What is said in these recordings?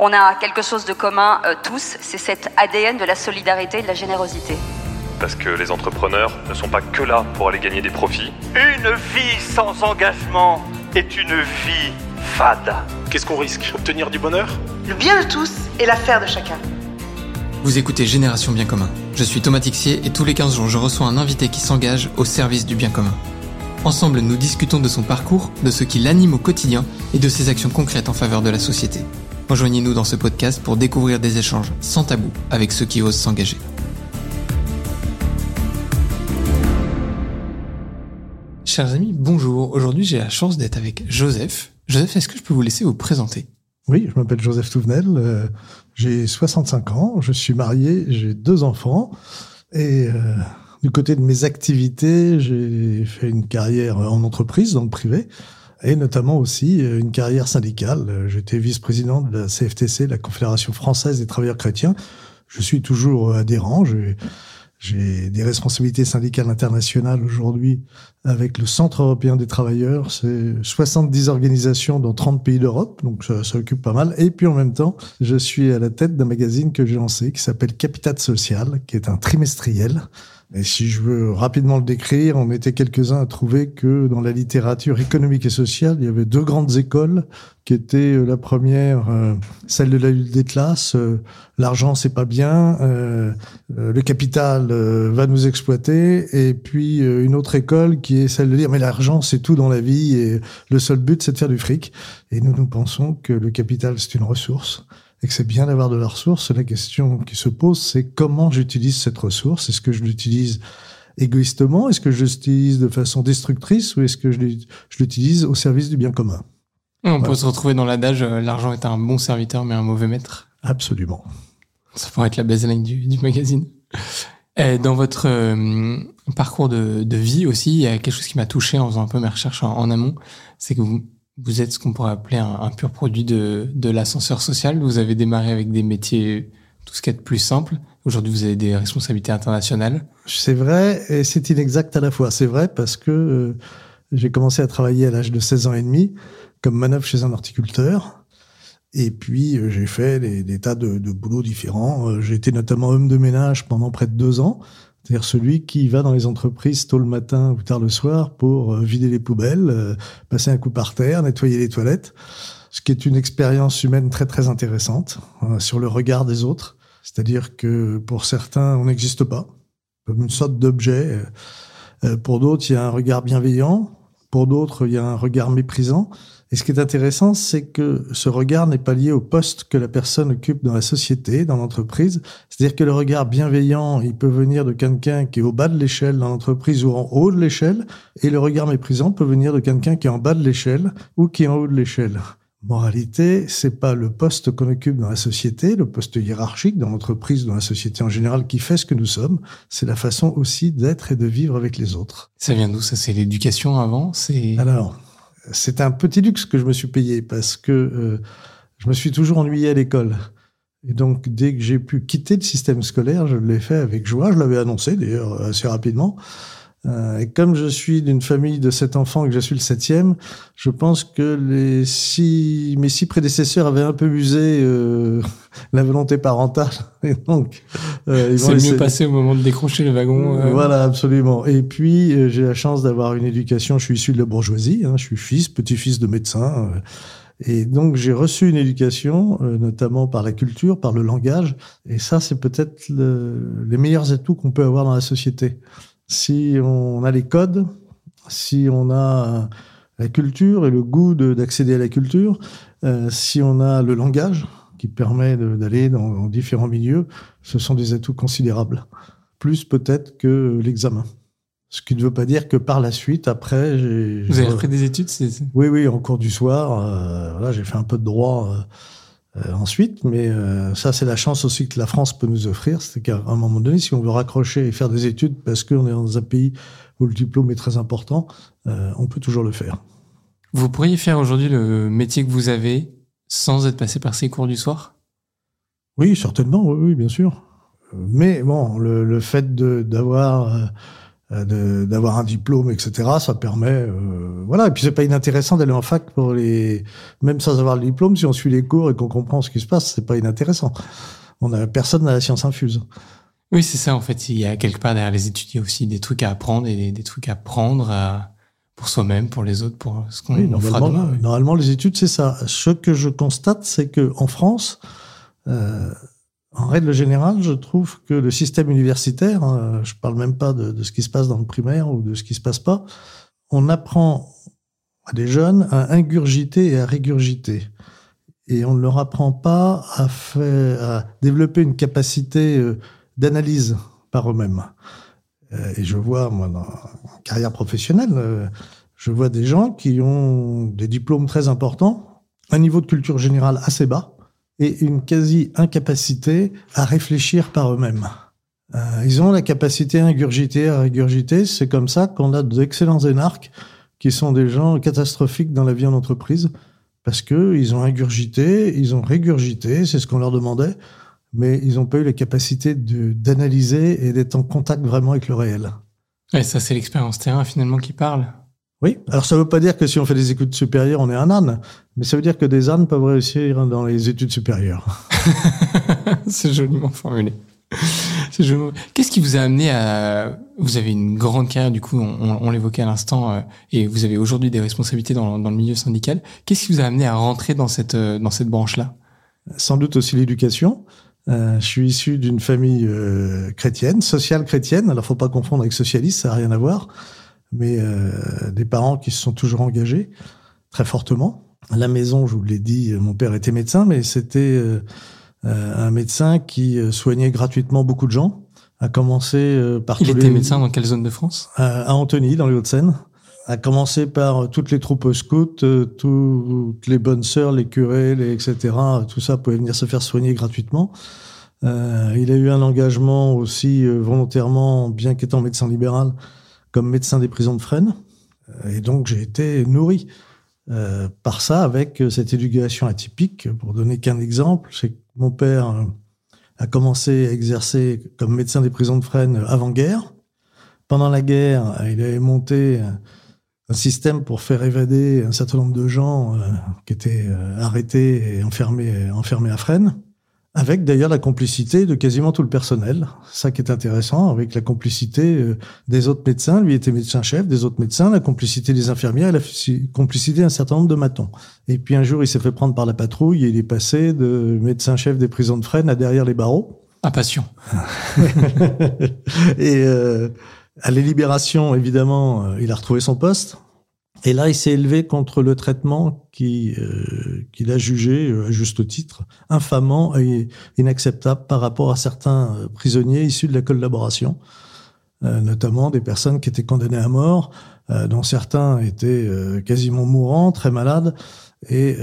On a quelque chose de commun euh, tous, c'est cet ADN de la solidarité et de la générosité. Parce que les entrepreneurs ne sont pas que là pour aller gagner des profits. Une vie sans engagement est une vie fade. Qu'est-ce qu'on risque? Obtenir du bonheur? Le bien de tous est l'affaire de chacun. Vous écoutez Génération Bien Commun. Je suis Thomas Tixier et tous les 15 jours, je reçois un invité qui s'engage au service du bien commun. Ensemble, nous discutons de son parcours, de ce qui l'anime au quotidien et de ses actions concrètes en faveur de la société. Rejoignez-nous dans ce podcast pour découvrir des échanges sans tabou avec ceux qui osent s'engager. Chers amis, bonjour. Aujourd'hui, j'ai la chance d'être avec Joseph. Joseph, est-ce que je peux vous laisser vous présenter? Oui, je m'appelle Joseph Touvenel. euh, j'ai 65 ans. Je suis marié. J'ai deux enfants. Et euh, du côté de mes activités, j'ai fait une carrière en entreprise, dans le privé, et notamment aussi euh, une carrière syndicale. Euh, J'étais vice-président de la CFTC, la Confédération française des travailleurs chrétiens. Je suis toujours adhérent. J'ai- J'ai des responsabilités syndicales internationales aujourd'hui avec le Centre européen des travailleurs. C'est 70 organisations dans 30 pays d'Europe, donc ça, ça occupe pas mal. Et puis en même temps, je suis à la tête d'un magazine que j'ai lancé qui s'appelle Capital Social, qui est un trimestriel. Et si je veux rapidement le décrire, on était quelques-uns à trouver que dans la littérature économique et sociale, il y avait deux grandes écoles qui étaient euh, la première, euh, celle de la lutte des classes, euh, l'argent c'est pas bien, le capital va nous exploiter, et puis une autre école qui est celle de dire mais l'argent c'est tout dans la vie et le seul but c'est de faire du fric. Et nous nous pensons que le capital c'est une ressource et que c'est bien d'avoir de la ressource. La question qui se pose c'est comment j'utilise cette ressource? Est-ce que je l'utilise égoïstement? Est-ce que je l'utilise de façon destructrice? Ou est-ce que je l'ut- je l'utilise au service du bien commun? On peut se retrouver dans l'adage euh, l'argent est un bon serviteur mais un mauvais maître. Absolument. Ça pourrait être la baseline du, du magazine. Et dans votre euh, parcours de, de vie aussi, il y a quelque chose qui m'a touché en faisant un peu mes recherches en, en amont, c'est que vous, vous êtes ce qu'on pourrait appeler un, pur produit de, de l'ascenseur social. Vous avez démarré avec des métiers, tout ce qui est de plus simple. Aujourd'hui, vous avez des responsabilités internationales. C'est vrai et c'est inexact à la fois. C'est vrai parce que euh, j'ai commencé à travailler à l'âge de 16 ans et demi comme manœuvre chez un horticulteur. Et puis euh, j'ai fait des, des tas de, de boulots différents. Euh, J'ai été notamment homme de ménage pendant près de deux ans, c'est-à-dire celui qui va dans les entreprises tôt le matin ou tard le soir pour euh, vider les poubelles, euh, passer un coup par terre, nettoyer les toilettes, ce qui est une expérience humaine très très intéressante euh, sur le regard des autres. C'est-à-dire que pour certains, on n'existe pas, comme une sorte d'objet. Pour d'autres, il y a un regard bienveillant. Pour d'autres, il y a un regard méprisant. Et ce qui est intéressant, c'est que ce regard n'est pas lié au poste que la personne occupe dans la société, dans l'entreprise. C'est-à-dire que le regard bienveillant, il peut venir de quelqu'un qui est au bas de l'échelle dans l'entreprise ou en haut de l'échelle, et le regard méprisant peut venir de quelqu'un qui est en bas de l'échelle ou qui est en haut de l'échelle. Moralité, c'est pas le poste qu'on occupe dans la société, le poste hiérarchique dans l'entreprise, dans la société en général, qui fait ce que nous sommes. C'est la façon aussi d'être et de vivre avec les autres. Ça vient d'où Ça, c'est l'éducation avant? C'est Alors, c'est un petit luxe que je me suis payé parce que euh, je me suis toujours ennuyé à l'école. Et donc, dès que j'ai pu quitter le système scolaire, je l'ai fait avec joie. Je l'avais annoncé d'ailleurs assez rapidement. Euh, et comme je suis d'une famille de sept enfants et que je suis le septième, je pense que les six, mes six prédécesseurs avaient un peu usé euh, la volonté parentale. Et donc, euh, ils c'est mieux passé au moment de décrocher le wagon. euh, voilà, absolument. Et puis, euh, j'ai la chance d'avoir une éducation. Je suis issu de la bourgeoisie. hein, je suis fils, petit-fils de médecin. et donc, j'ai reçu une éducation, euh, notamment par la culture, par le langage. Et ça, c'est peut-être le- les meilleurs atouts qu'on peut avoir dans la société. Si on a les codes, si on a euh, la culture et le goût de- d'accéder à la culture, euh, si on a le langage qui permet d'aller dans, dans différents milieux, ce sont des atouts considérables plus peut-être que l'examen. Ce qui ne veut pas dire que par la suite, après, j'ai... Vous avez repris des études Oui, oui, en cours du soir, euh, voilà, j'ai fait un peu de droit euh, euh, ensuite, mais euh, ça, c'est la chance aussi que la France peut nous offrir, c'est qu'à un moment donné, si on veut raccrocher et faire des études parce qu'on est dans un pays où le diplôme est très important, euh, on peut toujours le faire. Vous pourriez faire aujourd'hui le métier que vous avez sans être passé par ces cours du soir? Oui, certainement, oui, oui, bien sûr. Mais bon, le, le fait d'avoir d'avoir un diplôme, etc. Ça permet, euh, voilà. Et puis c'est pas inintéressant d'aller en fac pour les, même sans avoir le diplôme, si on suit les cours et qu'on comprend ce qui se passe, c'est pas inintéressant. On a personne n'a la science infuse. Oui, c'est ça. En fait, il y a quelque part derrière les études, il y a aussi des trucs à apprendre et des, trucs à prendre pour soi-même, pour les autres, pour ce qu'on oui, fera demain. Normalement, les études, c'est ça. Ce que je constate, c'est que en France, euh, en règle générale, je trouve que le système universitaire, hein, je parle même pas de, ce qui se passe dans le primaire ou de ce qui se passe pas, on apprend à des jeunes à ingurgiter et à régurgiter. Et on ne leur apprend pas à, faire, à développer une capacité euh, d'analyse par eux-mêmes. Euh, et je vois, moi, dans ma carrière professionnelle, je vois des gens qui ont des diplômes très importants, un niveau de culture générale assez bas, et une quasi-incapacité à réfléchir par eux-mêmes. Euh, ils ont la capacité à ingurgiter, à régurgiter. C'est comme ça qu'on a d'excellents énarques qui sont des gens catastrophiques dans la vie en entreprise parce que ils ont ingurgité, ils ont régurgité, c'est ce qu'on leur demandait, mais ils n'ont pas eu la capacité d'analyser et d'être en contact vraiment avec le réel. Et ça, c'est l'expérience terrain finalement qui parle. Oui, alors ça ne veut pas dire que si on fait des études supérieures, on est un âne, mais ça veut dire que des ânes peuvent réussir dans les études supérieures. c'est joliment formulé. Qu'est-ce qui vous a amené à... Vous avez une grande carrière, du coup, on, on l'évoquait à l'instant, euh, et vous avez aujourd'hui des responsabilités dans, dans, le milieu syndical. Qu'est-ce qui vous a amené à rentrer dans cette, euh, dans cette branche-là? Sans doute aussi l'éducation. Euh, je suis issu d'une famille euh, chrétienne, sociale chrétienne. Alors, faut pas confondre avec socialiste, ça n'a rien à voir mais euh, des parents qui se sont toujours engagés très fortement. À la maison, je vous l'ai dit, mon père était médecin, mais c'était euh, euh, un médecin qui soignait gratuitement beaucoup de gens. A commencé par. Il était médecin dans quelle zone de France? À Antony, dans les Hauts-de-Seine. A commencé par toutes les troupes scouts, toutes les bonnes sœurs, les curés, les etc. Tout ça pouvait venir se faire soigner gratuitement. Euh, il a eu un engagement aussi volontairement, bien qu'étant médecin libéral, comme médecin des prisons de Fresnes. Euh, et donc, j'ai été nourri euh, par ça avec euh, cette éducation atypique. Pour donner qu'un exemple, c'est que mon père a commencé à exercer comme médecin des prisons de Fresnes avant-guerre. Pendant la guerre, il avait monté un système pour faire évader un certain nombre de gens qui étaient arrêtés et enfermés, enfermés à Fresnes avec d'ailleurs la complicité de quasiment tout le personnel. Ça qui est intéressant, avec la complicité euh, des autres médecins. Lui était médecin-chef, des autres médecins, la complicité des infirmières et la complicité d'un certain nombre de matons. Et puis un jour, il s'est fait prendre par la patrouille et il est passé de médecin-chef des prisons de Fresnes à derrière les barreaux. À passion. et euh, à la libération, évidemment, euh, il a retrouvé son poste. Et là, il s'est élevé contre le traitement euh, qu'il a jugé, euh, à juste titre, infamant et inacceptable par rapport à certains euh, prisonniers issus de la collaboration, notamment des personnes qui étaient condamnées à mort, dont certains étaient quasiment mourants, très malades, et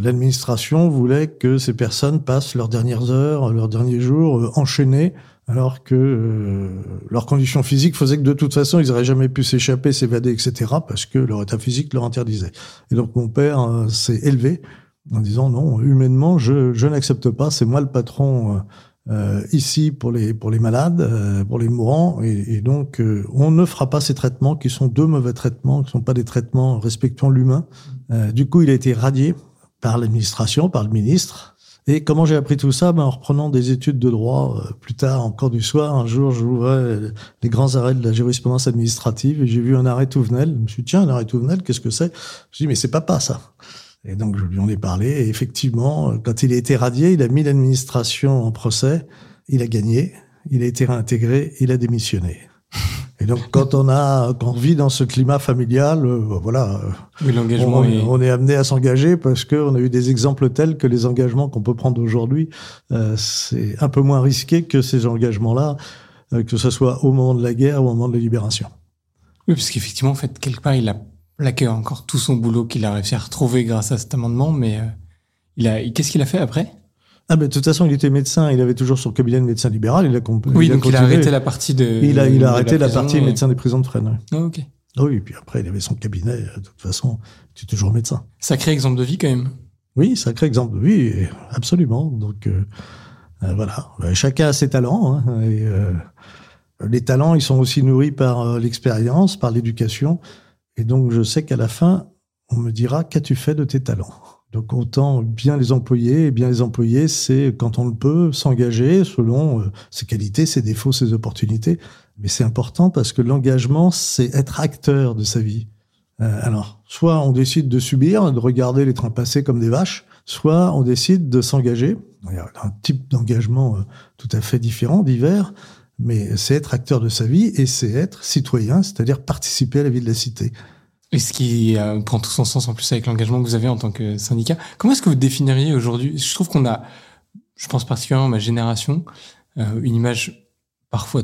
l'administration voulait que ces personnes passent leurs dernières heures, leurs derniers jours enchaînés alors que euh, leurs conditions physiques faisaient que de toute façon, ils n'auraient jamais pu s'échapper, s'évader, etc., parce que leur état physique leur interdisait. Et donc mon père euh, s'est élevé en disant non, humainement, je, je n'accepte pas, c'est moi le patron euh, euh ici pour les pour les malades, pour les mourants, et, et donc on ne fera pas ces traitements qui sont deux mauvais traitements, qui ne sont pas des traitements respectant l'humain. du coup, il a été radié par l'administration, par le ministre. Et comment j'ai appris tout ça? Ben, En reprenant des études de droit euh, plus tard, encore du soir. Un jour, j'ouvrais les grands arrêts de la jurisprudence administrative et j'ai vu un arrêt Touvenel. Je me suis dit, tiens, un arrêt Touvenel, qu'est-ce que c'est? Je me dit, mais c'est papa ça. Et donc, je lui en ai parlé. Et effectivement, quand il a été radié, il a mis l'administration en procès. Il a gagné. Il a été réintégré. Il a démissionné. Et donc, quand on a, quand on vit dans ce climat familial, euh, voilà, oui, l'engagement on, est... on, est... amené à s'engager parce qu'on a eu des exemples tels que les engagements qu'on peut prendre aujourd'hui, euh, c'est un peu moins risqué que ces engagements-là, euh, que ce soit au moment de la guerre ou au moment de la libération. Oui, parce qu'effectivement, en fait, quelque part, il a plaqué encore tout son boulot qu'il a réussi à retrouver grâce à cet amendement, mais euh, il a, qu'est-ce qu'il a fait après? Ah ben de toute façon, il était médecin, il avait toujours son cabinet de médecin libéral, il a Oui, donc il a arrêté la partie de Il a il a arrêté la, partie médecin des prisons de Fresnes. Ah, OK. Ah oui, et puis après il avait son cabinet, de toute façon, tu es toujours médecin. Sacré exemple de vie quand même. Oui, sacré exemple de vie, absolument. Donc euh, euh, voilà, chacun a ses talents hein, et euh, Les talents, ils sont aussi nourris par euh, l'expérience, par l'éducation. Et donc, je sais qu'à la fin, on me dira, qu'as-tu fait de tes talents? Donc, autant bien les employer. Et bien les employer, c'est, quand on le peut, s'engager selon euh, ses qualités, ses défauts, ses opportunités. Mais c'est important parce que l'engagement, c'est être acteur de sa vie. Euh, alors, soit on décide de subir, de regarder les trains passer comme des vaches, soit on décide de s'engager. Il y a un type d'engagement euh, tout à fait différent, divers, mais c'est être acteur de sa vie et c'est être citoyen, c'est-à-dire participer à la vie de la cité. Et ce qui euh, prend tout son sens en plus avec l'engagement que vous avez en tant que syndicat. Comment est-ce que vous définiriez aujourd'hui Je trouve qu'on a, je pense particulièrement à ma génération, euh, une image parfois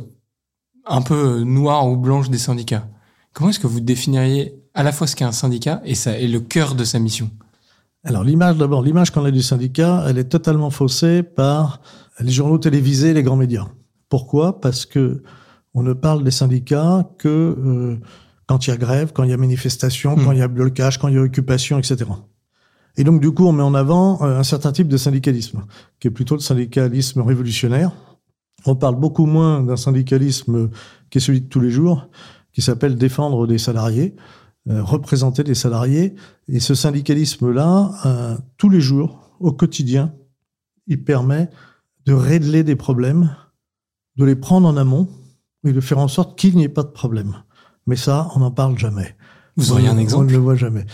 un peu noire ou blanche des syndicats. Comment est-ce que vous définiriez à la fois ce qu'est un syndicat et, ça, et le cœur de sa mission? Alors l'image d'abord, l'image qu'on a du syndicat, elle est totalement faussée par les journaux télévisés et les grands médias. Pourquoi? Parce que on ne parle des syndicats que euh, quand il y a grève, quand il y a manifestation, Mm. quand il y a blocage, quand il y a occupation, etc. Et donc du coup, on met en avant euh, un certain type de syndicalisme, qui est plutôt le syndicalisme révolutionnaire. On parle beaucoup moins d'un syndicalisme qui est celui de tous les jours, qui s'appelle défendre des salariés, euh, représenter des salariés. Et ce syndicalisme-là, euh, tous les jours, au quotidien, il permet de régler des problèmes, de les prendre en amont et de faire en sorte qu'il n'y ait pas de problème. Mais ça, on n'en parle jamais. Vous auriez On- un On exemple ne le voit jamais.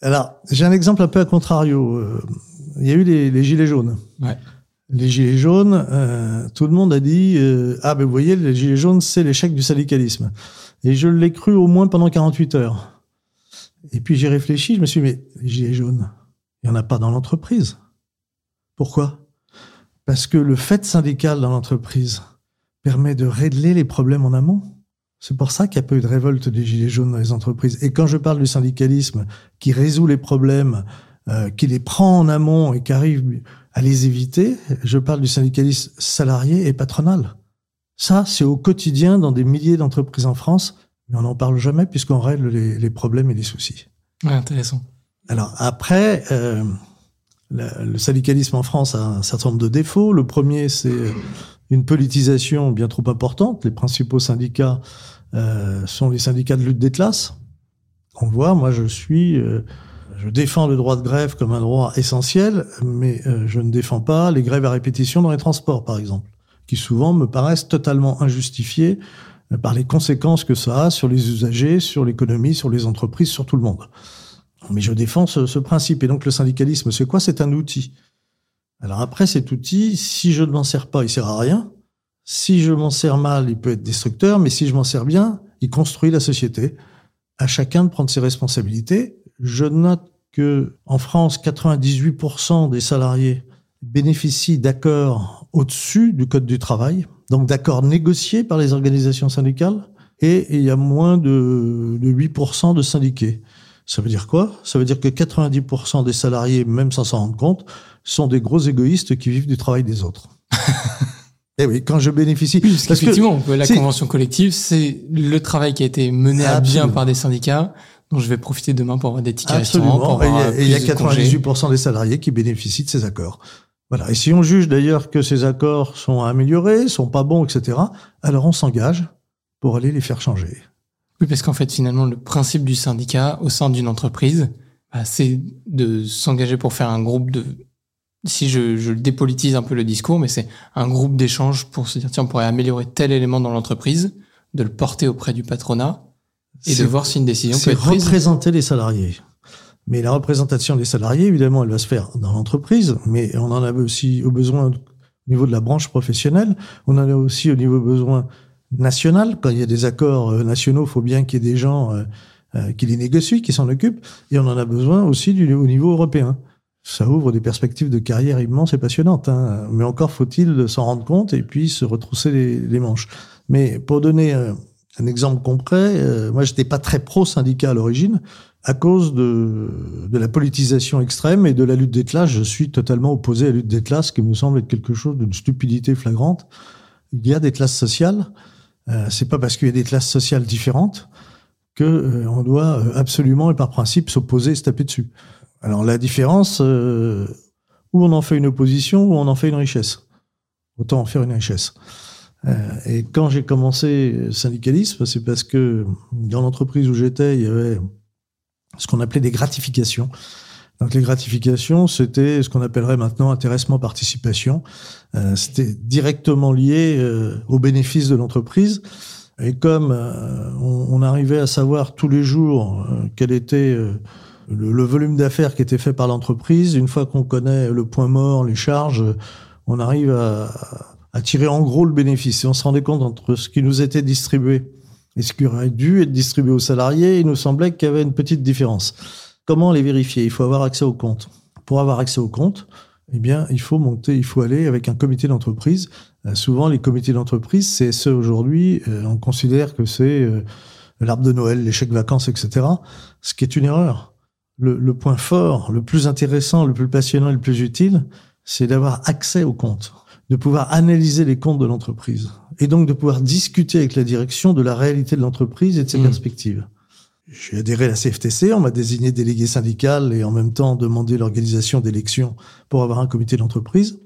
Alors, j'ai un exemple un peu à contrario. Euh, Il y a eu les, les gilets jaunes. Ouais. Les gilets jaunes, euh, tout le monde a dit euh, ah ben vous voyez les gilets jaunes c'est l'échec du syndicalisme. Et je l'ai cru au moins pendant 48 heures. Et puis j'ai réfléchi, je me suis dit mais les gilets jaunes, il y en a pas dans l'entreprise. Pourquoi? Parce que le fait syndical dans l'entreprise permet de régler les problèmes en amont. C'est pour ça qu'il n'y a pas eu de révolte des gilets jaunes dans les entreprises. Et quand je parle du syndicalisme qui résout les problèmes, euh, qui les prend en amont et qui arrive à les éviter, je parle du syndicalisme salarié et patronal. Ça, c'est au quotidien dans des milliers d'entreprises en France, mais on n'en parle jamais puisqu'on règle les, les problèmes et les soucis. Ouais, intéressant. Alors après, euh, le, le syndicalisme en France a un certain nombre de défauts. Le premier, c'est euh, une politisation bien trop importante. Les principaux syndicats euh, sont les syndicats de lutte des classes. On le voit, moi je suis, euh, je défends le droit de grève comme un droit essentiel, mais euh, je ne défends pas les grèves à répétition dans les transports, par exemple, qui souvent me paraissent totalement injustifiées par les conséquences que ça a sur les usagers, sur l'économie, sur les entreprises, sur tout le monde. Mais je défends ce principe. Et donc le syndicalisme, c'est quoi? C'est un outil. Alors après, cet outil, si je ne m'en sers pas, il sert à rien. Si je m'en sers mal, il peut être destructeur, mais si je m'en sers bien, il construit la société. À chacun de prendre ses responsabilités. Je note que en France, 98% des salariés bénéficient d'accords au-dessus du code du travail, donc d'accords négociés par les organisations syndicales, et il y a moins de, de 8% de syndiqués. Ça veut dire quoi? Ça veut dire que 90% des salariés, même sans s'en rendre compte, sont des gros égoïstes qui vivent du travail des autres. Eh oui, quand je bénéficie. Oui, parce parce que- qu'effectivement, peut- la convention collective, c'est le travail qui a été mené à bien par des syndicats, dont je vais profiter demain pour avoir des tickets restaurants, pour Absolument. Et il y avoir a- et il y a plus de congés. 98% des salariés qui bénéficient de ces accords. Voilà. Et si on juge d'ailleurs que ces accords sont améliorés, sont pas bons, etc., alors on s'engage pour aller les faire changer. Oui, parce qu'en fait, finalement, le principe du syndicat au sein d'une entreprise, bah, c'est de s'engager pour faire un groupe de. Si je, je dépolitise un peu le discours, mais c'est un groupe d'échange pour se dire tiens, on pourrait améliorer tel élément dans l'entreprise, de le porter auprès du patronat et de C'est- voir si une décision peut C'est être prise. représenter les salariés. Mais la représentation des salariés, évidemment, elle va se faire dans l'entreprise, mais on en a aussi au besoin au niveau de la branche professionnelle, on en a aussi au niveau besoin national. Quand il y a des accords euh, nationaux, il faut bien qu'il y ait des gens euh, euh, qui les négocient, qui s'en occupent, et on en a besoin aussi du, au niveau européen. Ça ouvre des perspectives de carrière immenses et passionnantes, hein. mais encore faut-il s'en rendre compte et puis se retrousser les, manches. Mais pour donner euh, un exemple concret, euh, moi j'étais pas très pro syndicat à l'origine à cause de, de la politisation extrême et de la lutte des classes. Je suis totalement opposé à la lutte des classes, qui me semble être quelque chose d'une stupidité flagrante. Il y a des classes sociales. Euh, c'est pas parce qu'il y a des classes sociales différentes que euh, on doit euh, absolument et par principe s'opposer et se taper dessus. Alors la différence, euh, où on en fait une opposition, ou on en fait une richesse. Autant en faire une richesse. et quand j'ai commencé le syndicalisme, c'est parce que dans l'entreprise où j'étais, il y avait ce qu'on appelait des gratifications. Donc les gratifications, c'était ce qu'on appellerait maintenant intéressement participation. Euh, c'était directement lié euh, aux bénéfices de l'entreprise. Et comme euh, on, on, arrivait à savoir tous les jours euh, quel était le, volume d'affaires qui était fait par l'entreprise, une fois qu'on connaît le point mort, les charges, on arrive à, à tirer en gros le bénéfice. Et on se rendait compte entre ce qui nous était distribué et ce qui aurait dû être distribué aux salariés, il nous semblait qu'il y avait une petite différence. Comment les vérifier? Il faut avoir accès au compte. Pour avoir accès au compte, eh bien, il faut monter, il faut aller avec un comité d'entreprise. Euh, souvent, les comités d'entreprise, c'est CSE aujourd'hui, euh, on considère que c'est euh, l'arbre de Noël, les chèques vacances, etc. Ce qui est une erreur. Le, le, point fort, le plus intéressant, le plus passionnant et le plus utile, c'est d'avoir accès au compte, de pouvoir analyser les comptes de l'entreprise et donc de pouvoir discuter avec la direction de la réalité de l'entreprise et de ses mmh. perspectives. J'ai adhéré à la CFTC, on m'a désigné délégué syndical et en même temps demandé l'organisation d'élections pour avoir un comité d'entreprise.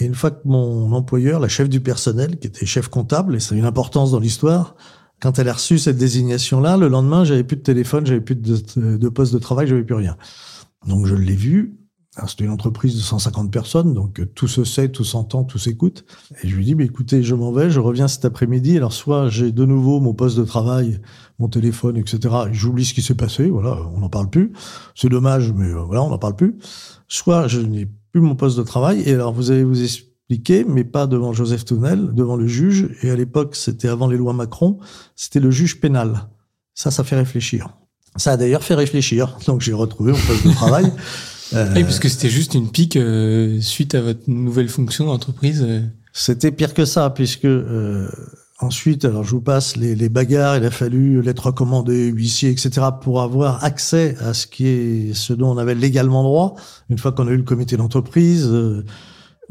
Et une fois que mon employeur, la chef du personnel, qui était chef comptable, et ça a une importance dans l'histoire, quand elle a reçu cette désignation-là, le lendemain, j'avais plus de téléphone, j'avais plus de, poste de travail, j'avais plus rien. Donc je l'ai vu, c'était une entreprise de 150 personnes, donc euh, tout se sait, tout s'entend, tout s'écoute. Et je lui dis, mais écoutez, je m'en vais, je reviens cet après-midi. Alors soit j'ai de nouveau mon poste de travail, mon téléphone, etc. J'oublie ce qui s'est passé, voilà, on n'en parle plus. C'est dommage, mais euh, voilà, on n'en parle plus. Soit je n'ai plus mon poste de travail. Et alors vous allez vous expliquer, mais pas devant Joseph Tounel, devant le juge. Et à l'époque, c'était avant les lois Macron, c'était le juge pénal. Ça, ça fait réfléchir. Ça a d'ailleurs fait réfléchir. Donc j'ai retrouvé mon poste de travail. Euh, oui, parce que c'était juste une pique euh, suite à votre nouvelle fonction d'entreprise. Euh. C'était pire que ça, puisque euh, ensuite, alors je vous passe les, les, bagarres. Il a fallu lettre recommandée, huissier, etc., pour avoir accès à ce qui est ce dont on avait légalement droit. Une fois qu'on a eu le comité d'entreprise,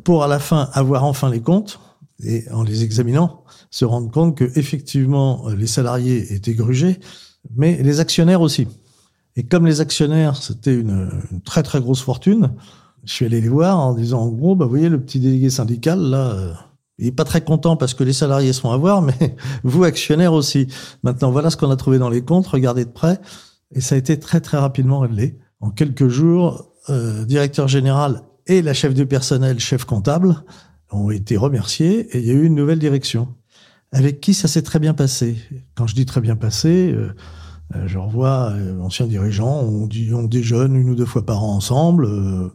pour à la fin avoir enfin les comptes et en les examinant, se rendre compte que effectivement les salariés étaient grugés, mais les actionnaires aussi. Et comme les actionnaires, c'était une, très très grosse fortune, je suis allé les voir en disant en gros, bah, vous voyez, le petit délégué syndical, là, euh, il est pas très content parce que les salariés sont à voir, mais vous, actionnaires aussi. Maintenant, voilà ce qu'on a trouvé dans les comptes, regardez de près. Et ça a été très très rapidement réglé. En quelques jours, euh, directeur général et la chef du personnel, chef comptable, ont été remerciés et il y a eu une nouvelle direction. Avec qui ça s'est très bien passé? Quand je dis très bien passé, euh, euh, je revois euh, anciens dirigeants, on, on déjeune une ou deux fois par an ensemble. Euh,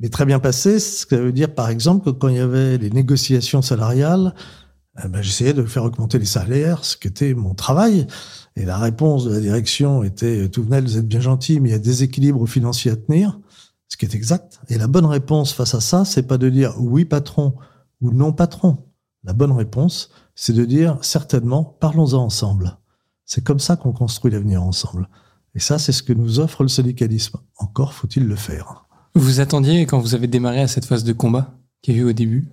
mais très bien passé, ce que ça veut dire par exemple que quand il y avait les négociations salariales, ben, j'essayais de faire augmenter les salaires, ce qui était mon travail. Et la réponse de la direction était tout venait, vous êtes bien gentil, mais il y a des équilibres financiers à tenir, ce qui est exact. Et la bonne réponse face à ça, c'est pas de dire oui patron ou non patron. La bonne réponse, c'est de dire certainement, parlons-en ensemble. C'est comme ça qu'on construit l'avenir ensemble. Et ça, c'est ce que nous offre le syndicalisme. Encore faut-il le faire. Vous attendiez quand vous avez démarré à cette phase de combat qu'il y a eu au début?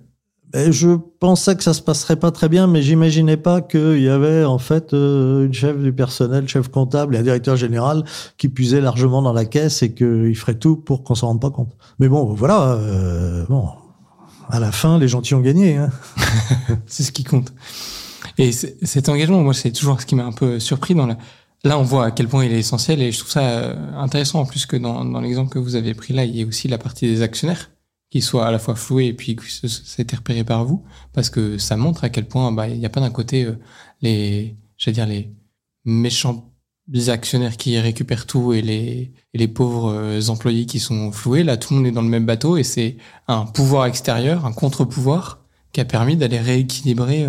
Je pensais que ça se passerait pas très bien, mais j'imaginais pas qu'il y avait en fait euh, une chef du personnel, chef comptable et un directeur général qui puisait largement dans la caisse et qu'il ferait tout pour qu'on s'en rende pas compte. Mais bon, voilà. Euh, bon, à la fin, les gentils ont gagné. Hein. c'est ce qui compte. Et cet engagement, moi, c'est toujours ce qui m'a un peu surpris dans la... Là, on voit à quel point il est essentiel et je trouve ça euh, intéressant en plus que dans, dans l'exemple que vous avez pris là, il y a aussi la partie des actionnaires qui soit à la fois floués et puis que été repéré par vous parce que ça montre à quel point bah, il n'y a pas d'un côté euh, les, j'allais dire les méchants actionnaires qui récupèrent tout et les, et les pauvres euh, employés qui sont floués. Là, tout le monde est dans le même bateau et c'est un pouvoir extérieur, un contre-pouvoir qui a permis d'aller rééquilibrer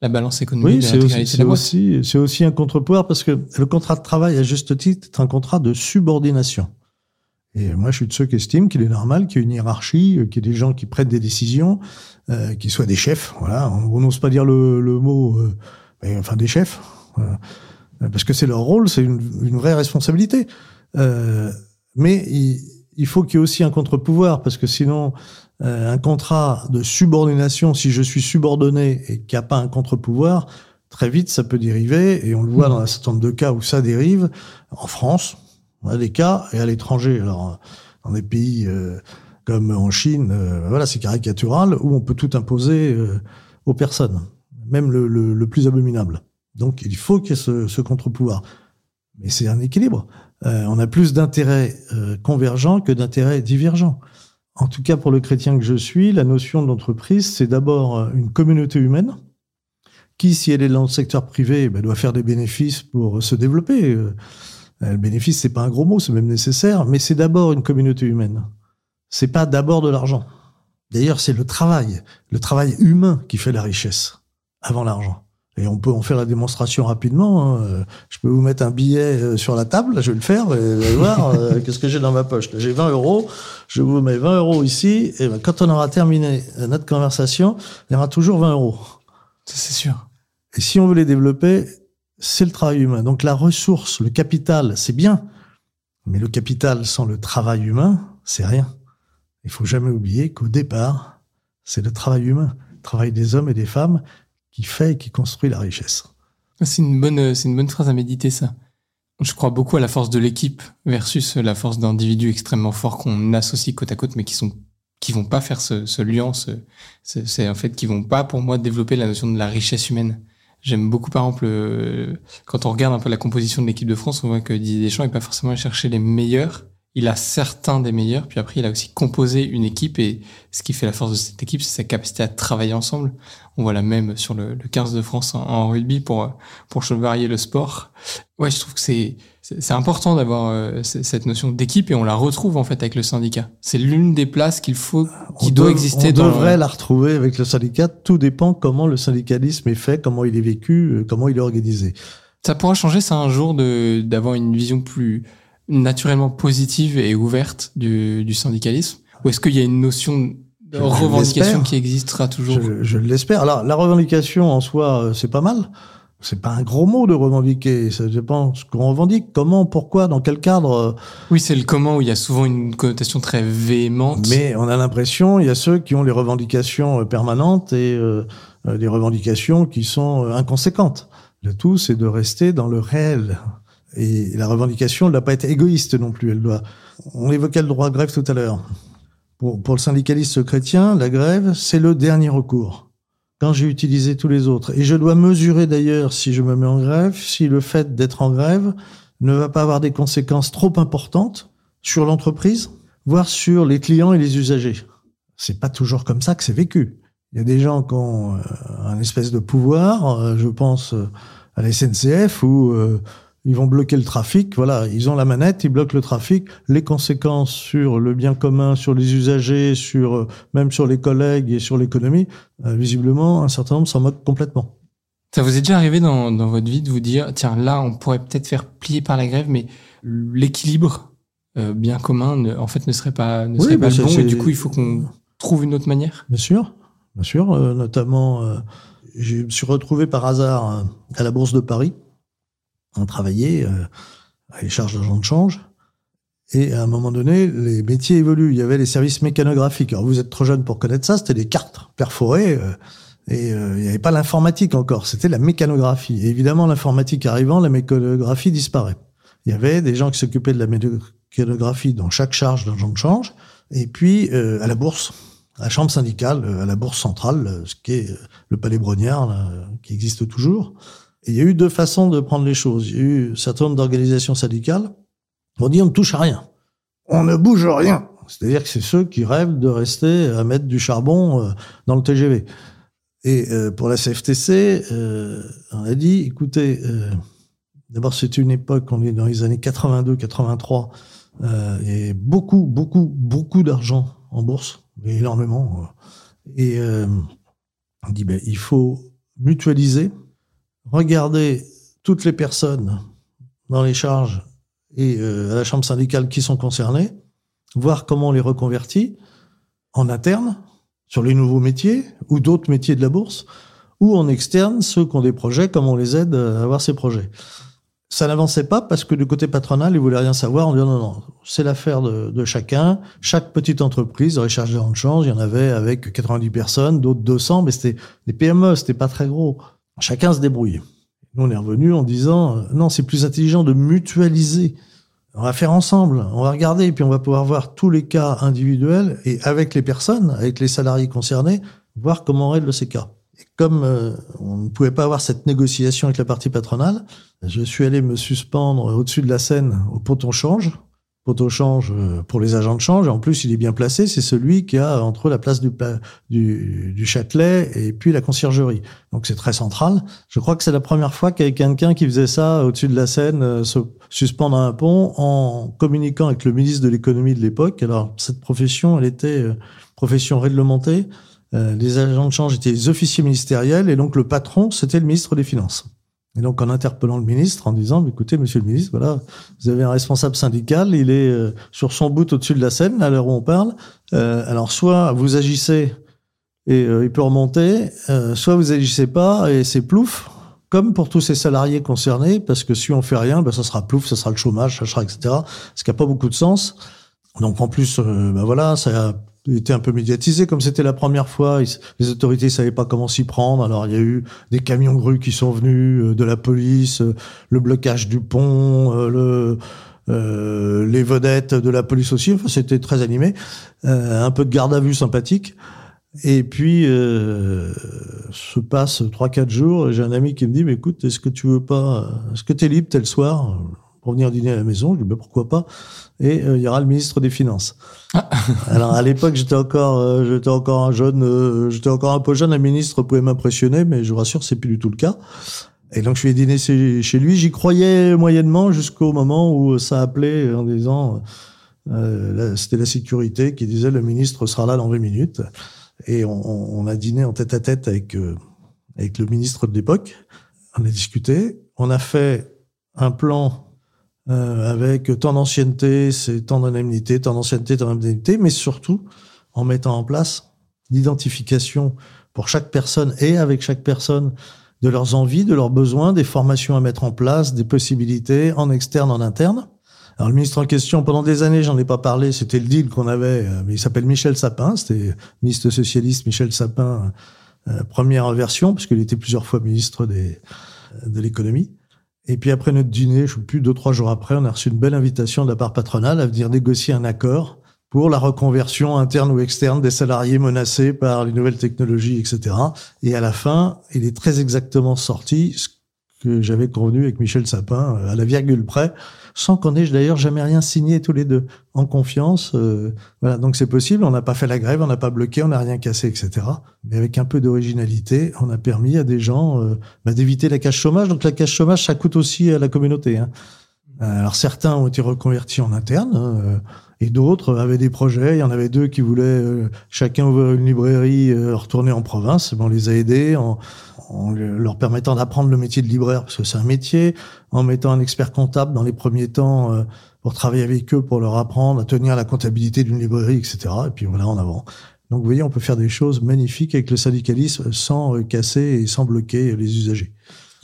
la balance économique. Oui, c'est aussi, aussi un contre-pouvoir parce que le contrat de travail, à juste titre, est un contrat de subordination. Et moi, je suis de ceux qui estiment qu'il est normal qu'il y ait une hiérarchie, euh, qu'il y ait des gens qui prennent des décisions, euh, qui soient des chefs. Voilà, on n'ose pas dire le, le mot, euh, mais, enfin des chefs, parce que c'est leur rôle, c'est une, une, vraie responsabilité. Euh, mais il, il faut qu'il y ait aussi un contre-pouvoir, parce que sinon, euh, un contrat de subordination, si je suis subordonné et qu'il n'y a pas un contre-pouvoir, très vite ça peut dériver, et on le voit mmh. dans un certain nombre de cas où ça dérive, en France, on a des cas, et à l'étranger, alors dans des pays euh, comme en Chine, euh, voilà, c'est caricatural, où on peut tout imposer aux personnes. même le, le, le plus abominable. Donc il faut qu'il y ait ce, ce contre-pouvoir. Mais c'est un équilibre. Euh, on a plus d'intérêts euh, convergents que d'intérêts divergents. En tout cas, pour le chrétien que je suis, la notion d'entreprise, c'est d'abord euh, une communauté humaine qui, si elle est dans le secteur privé, ben, doit faire des bénéfices pour se développer. Euh, le bénéfice, c'est pas un gros mot, c'est même nécessaire, mais c'est d'abord une communauté humaine. C'est pas d'abord de l'argent. D'ailleurs, c'est le travail, le travail humain qui fait la richesse avant l'argent. Et on peut en faire la démonstration rapidement. hein. Je peux vous mettre un billet euh, sur la table, je vais le faire, et vous allez voir euh, qu'est-ce que j'ai dans ma poche. J'ai 20 euros, je vous mets 20 euros ici, et ben, quand on aura terminé notre conversation, il y aura toujours 20 euros. C'est sûr. Et si on veut les développer, c'est le travail humain. Donc la ressource, le capital, c'est bien, mais le capital sans le travail humain, c'est rien. Il faut jamais oublier qu'au départ, c'est le travail humain, le travail des hommes et des femmes qui fait et qui construit la richesse. C'est une bonne, c'est une bonne phrase à méditer, ça. Je crois beaucoup à la force de l'équipe versus la force d'individus extrêmement forts qu'on associe côte à côte, mais qui sont, qui vont pas faire ce, ce lien, ce, ce- c'est en fait qui vont pas, pour moi, développer la notion de la richesse humaine. J'aime beaucoup, par exemple, quand on regarde un peu la composition de l'équipe de France, on voit que Didier Deschamps n'est pas forcément allé chercher les meilleurs. Il a certains des meilleurs, puis après, il a aussi composé une équipe, et ce qui fait la force de cette équipe, c'est sa capacité à travailler ensemble. On voit la même sur le, le 15 de France en, en rugby pour, pour varier le sport. Ouais, je trouve que c'est, c'est important d'avoir euh, cette notion d'équipe et on la retrouve en fait avec le syndicat. C'est l'une des places qu'il faut, qui On doit dev- exister On dans. devrait la retrouver avec le syndicat. Tout dépend comment le syndicalisme est fait, comment il est vécu, euh, comment il est organisé. Ça pourra changer ça un jour de d'avoir une vision plus naturellement positive et ouverte du, du syndicalisme. Ou est-ce qu'il y a une notion de Je- revendication qui existera toujours? Je, je l'espère. Alors, la revendication en soi, euh, c'est pas mal. C'est pas un gros mot de revendiquer. Ça dépend ce qu'on revendique. Comment, pourquoi, dans quel cadre. euh, Oui, c'est le comment où il y a souvent une connotation très véhémente. Mais on a l'impression, il y a ceux qui ont les revendications euh, permanentes et euh, des revendications qui sont inconséquentes. Le tout, c'est de rester dans le réel. Et la revendication ne doit pas être égoïste non plus. Elle doit. On évoquait le droit de grève tout à l'heure. Pour, le syndicaliste chrétien, la grève, c'est le dernier recours. Quand j'ai utilisé tous les autres. Et je dois mesurer d'ailleurs, si je me mets en grève, si le fait d'être en grève ne va pas avoir des conséquences trop importantes sur l'entreprise, voire sur les clients et les usagers. C'est pas toujours comme ça que c'est vécu. Il y a des gens qui ont euh, un espèce de pouvoir, euh, je pense euh, à la SNCF, où ils vont bloquer le trafic. Voilà, ils ont la manette, ils bloquent le trafic. Les conséquences sur le bien commun, sur les usagers, sur euh, même sur les collègues et sur l'économie, euh, visiblement, un certain nombre s'en moquent complètement. Ça vous est déjà arrivé dans, dans votre vie de vous dire, tiens, là, on pourrait peut-être faire plier par la grève, mais l'équilibre euh, bien commun, ne- en fait, ne serait pas, ne Oui, serait bah, pas le c'est- bon, et du coup, il faut qu'on trouve une autre manière? Bien sûr, bien sûr. euh, notamment, je me suis retrouvé par hasard à la Bourse de Paris. On travaillait euh, à les charges d'argent de change. Et à un moment donné, les métiers évoluent. Il y avait les services mécanographiques. Alors vous êtes trop jeune pour connaître ça. C'était des cartes perforées. euh, et euh, il n'y avait pas l'informatique encore. C'était la mécanographie. Et évidemment, l'informatique arrivant, la mécanographie disparaît. Il y avait des gens qui s'occupaient de la mécanographie dans chaque charge d'argent de change. Et puis, euh, à la bourse, à la chambre syndicale, euh, à la bourse centrale, ce qui est le palais Brognard, qui existe toujours. Et il y a eu deux façons de prendre les choses. Il y a eu un certain nombre d'organisations syndicales qui ont dit on ne touche à rien. On ne bouge rien. C'est-à-dire que c'est ceux qui rêvent de rester à mettre du charbon euh, dans le TGV. Et euh, pour la CFTC, euh, on a dit, écoutez, euh, d'abord c'était une époque, on est dans les années 82-83, euh, il y avait beaucoup, beaucoup, beaucoup d'argent en bourse, énormément. euh. Et euh, on dit, ben, il faut mutualiser, regarder toutes les personnes dans les charges et euh, à la chambre syndicale qui sont concernées, voir comment on les reconvertit en interne sur les nouveaux métiers ou d'autres métiers de la bourse, ou en externe, ceux qui ont des projets, comment on les aide à avoir ces projets. Ça n'avançait pas parce que du côté patronal, ils voulaient rien savoir. On dit non, non, c'est l'affaire de, chacun. Chaque petite entreprise, les charges de change, il y en avait avec 90 personnes, d'autres 200, mais c'était des PME, c'était pas très gros. Chacun se débrouille. Nous, on est revenu en disant euh, non, c'est plus intelligent de mutualiser. On va faire ensemble, on va regarder, et puis on va pouvoir voir tous les cas individuels et avec les personnes, avec les salariés concernés, voir comment on règle ces cas. Et comme euh, on ne pouvait pas avoir cette négociation avec la partie patronale, je suis allé me suspendre au-dessus de la scène au ponton change Poteau change euh, pour les agents de change. En plus, il est bien placé. C'est celui qui a entre la place du, du, du Châtelet et puis la conciergerie. Donc c'est très central. Je crois que c'est la première fois qu'il y avait quelqu'un qui faisait ça au-dessus de la Seine, euh, se suspendre un pont en communiquant avec le ministre de l'économie de l'époque. Alors cette profession, elle était euh, profession réglementée. les agents de change étaient les officiers ministériels et donc le patron, c'était le ministre des Finances. Et donc, en interpellant le ministre, en disant, écoutez, monsieur le ministre, voilà, vous avez un responsable syndical, il est euh, sur son bout au-dessus de la scène, à l'heure où on parle. Euh, alors, soit vous agissez et euh, il peut remonter, soit vous agissez pas et c'est plouf, comme pour tous ces salariés concernés, parce que si on fait rien, ben, ça sera plouf, ça sera le chômage, ça sera, etc. Ce qui n'a pas beaucoup de sens. Donc, en plus, ben voilà, ça était un peu médiatisé comme c'était la première fois. Les autorités savaient pas comment s'y prendre. Alors il y a eu des camions grues qui sont venus, euh, de la police, euh, le blocage du pont, euh, le les vedettes de la police aussi. Enfin, c'était très animé. Un peu de garde à vue sympathique. Et puis se passe trois quatre jours. J'ai un ami qui me dit "Mais écoute, est-ce que tu veux pas Est-ce que tu es libre tel soir? Pour venir dîner à la maison. Je dis, ben, pourquoi pas. Et euh, il y aura le ministre des Finances. Ah. Alors à l'époque, j'étais encore, euh, j'étais encore un jeune, euh, j'étais encore un peu jeune. Un ministre pouvait m'impressionner, mais je vous rassure, c'est plus du tout le cas. Et donc je vais dîner chez, lui. J'y croyais moyennement jusqu'au moment où ça appelait en disant, c'était la sécurité qui disait le ministre sera là dans 20 minutes. Et on, on a dîné en tête à tête avec avec le ministre de l'époque. On a discuté. On a fait un plan euh, avec tant d'ancienneté, c'est tant d'indemnité, tant d'ancienneté, tant d'indemnité, mais surtout en mettant en place l'identification pour chaque personne et avec chaque personne de leurs envies, de leurs besoins, des formations à mettre en place, des possibilités en externe, en interne. Alors le ministre en question, pendant des années, j'en ai pas parlé, c'était le deal qu'on avait, euh, mais il s'appelle Michel Sapin, c'était ministre socialiste Michel Sapin, euh, première version, parce qu'il était plusieurs fois ministre des, de l'économie. Et puis après notre dîner, je ne sais plus, deux, trois jours après, on a reçu une belle invitation de la part patronale à venir négocier un accord pour la reconversion interne ou externe des salariés menacés par les nouvelles technologies, etc. Et à la fin, il est très exactement sorti que j'avais convenu avec Michel Sapin euh, à la virgule près, sans qu'on ait d'ailleurs jamais rien signé tous les deux, en confiance. Euh, voilà, donc c'est possible. On n'a pas fait la grève, on n'a pas bloqué, on n'a rien cassé, etc. Mais avec un peu d'originalité, on a permis à des gens euh, bah, d'éviter la cache chômage. Donc la cache chômage, ça coûte aussi à la communauté. Hein. Alors certains ont été reconvertis en interne. Hein, et d'autres avaient des projets. Il y en avait deux qui voulaient chacun ouvrir une librairie, retourner en province. on les a aidés en, en leur permettant d'apprendre le métier de libraire, parce que c'est un métier, en mettant un expert comptable dans les premiers temps euh, pour travailler avec eux, pour leur apprendre à tenir la comptabilité d'une librairie, etc. Et puis voilà, en avant. Donc vous voyez, on peut faire des choses magnifiques avec le syndicalisme sans euh, casser et sans bloquer les usagers.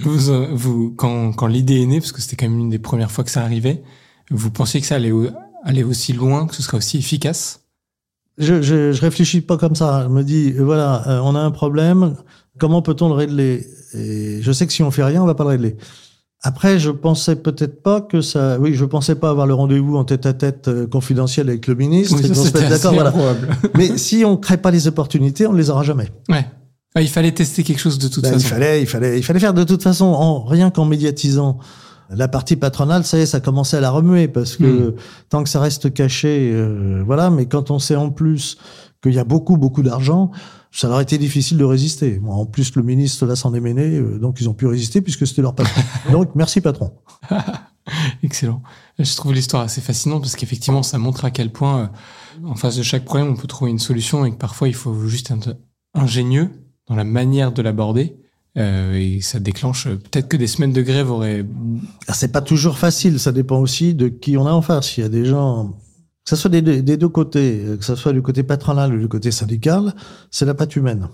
Vous, euh, vous quand, quand l'idée est née, parce que c'était quand même une des premières fois que ça arrivait, vous pensiez que ça allait aller aussi loin, que ce serait aussi efficace? Je, je, je réfléchis pas comme ça. Je me dis, voilà, on a un problème. Comment peut-on le régler? Et je sais que si on fait rien, on va pas le régler. Après, je pensais peut-être pas que ça. Oui, je pensais pas avoir le rendez-vous en tête-à-tête euh, confidentiel avec le ministre. d'accord, voilà. Mais si on crée pas les opportunités, on ne les aura jamais. Ouais. Ah, il fallait tester quelque chose de toute ben, façon. Il fallait, il fallait, il fallait faire de toute façon, en, rien qu'en médiatisant la partie patronale, ça y est, ça commençait à la remuer parce que hmm. tant que ça reste caché, euh, voilà. Mais quand on sait en plus qu'il y a beaucoup, beaucoup d'argent, ça leur a été difficile de résister. en plus, le ministre là s'en est mené, euh, donc ils ont pu résister puisque c'était leur patron. donc, merci patron. Excellent. Je trouve l'histoire assez fascinante parce qu'effectivement, ça montre à quel point, euh, en face de chaque problème, on peut trouver une solution et que parfois, il faut juste être ingénieux dans la manière de l'aborder. Euh, et ça déclenche peut-être que des semaines de grève auraient. C'est pas toujours facile. Ça dépend aussi de qui on a en face. Il y a des gens que ce soit des, deux côtés, que ce soit du côté patronal ou du côté syndical, c'est la patte humaine.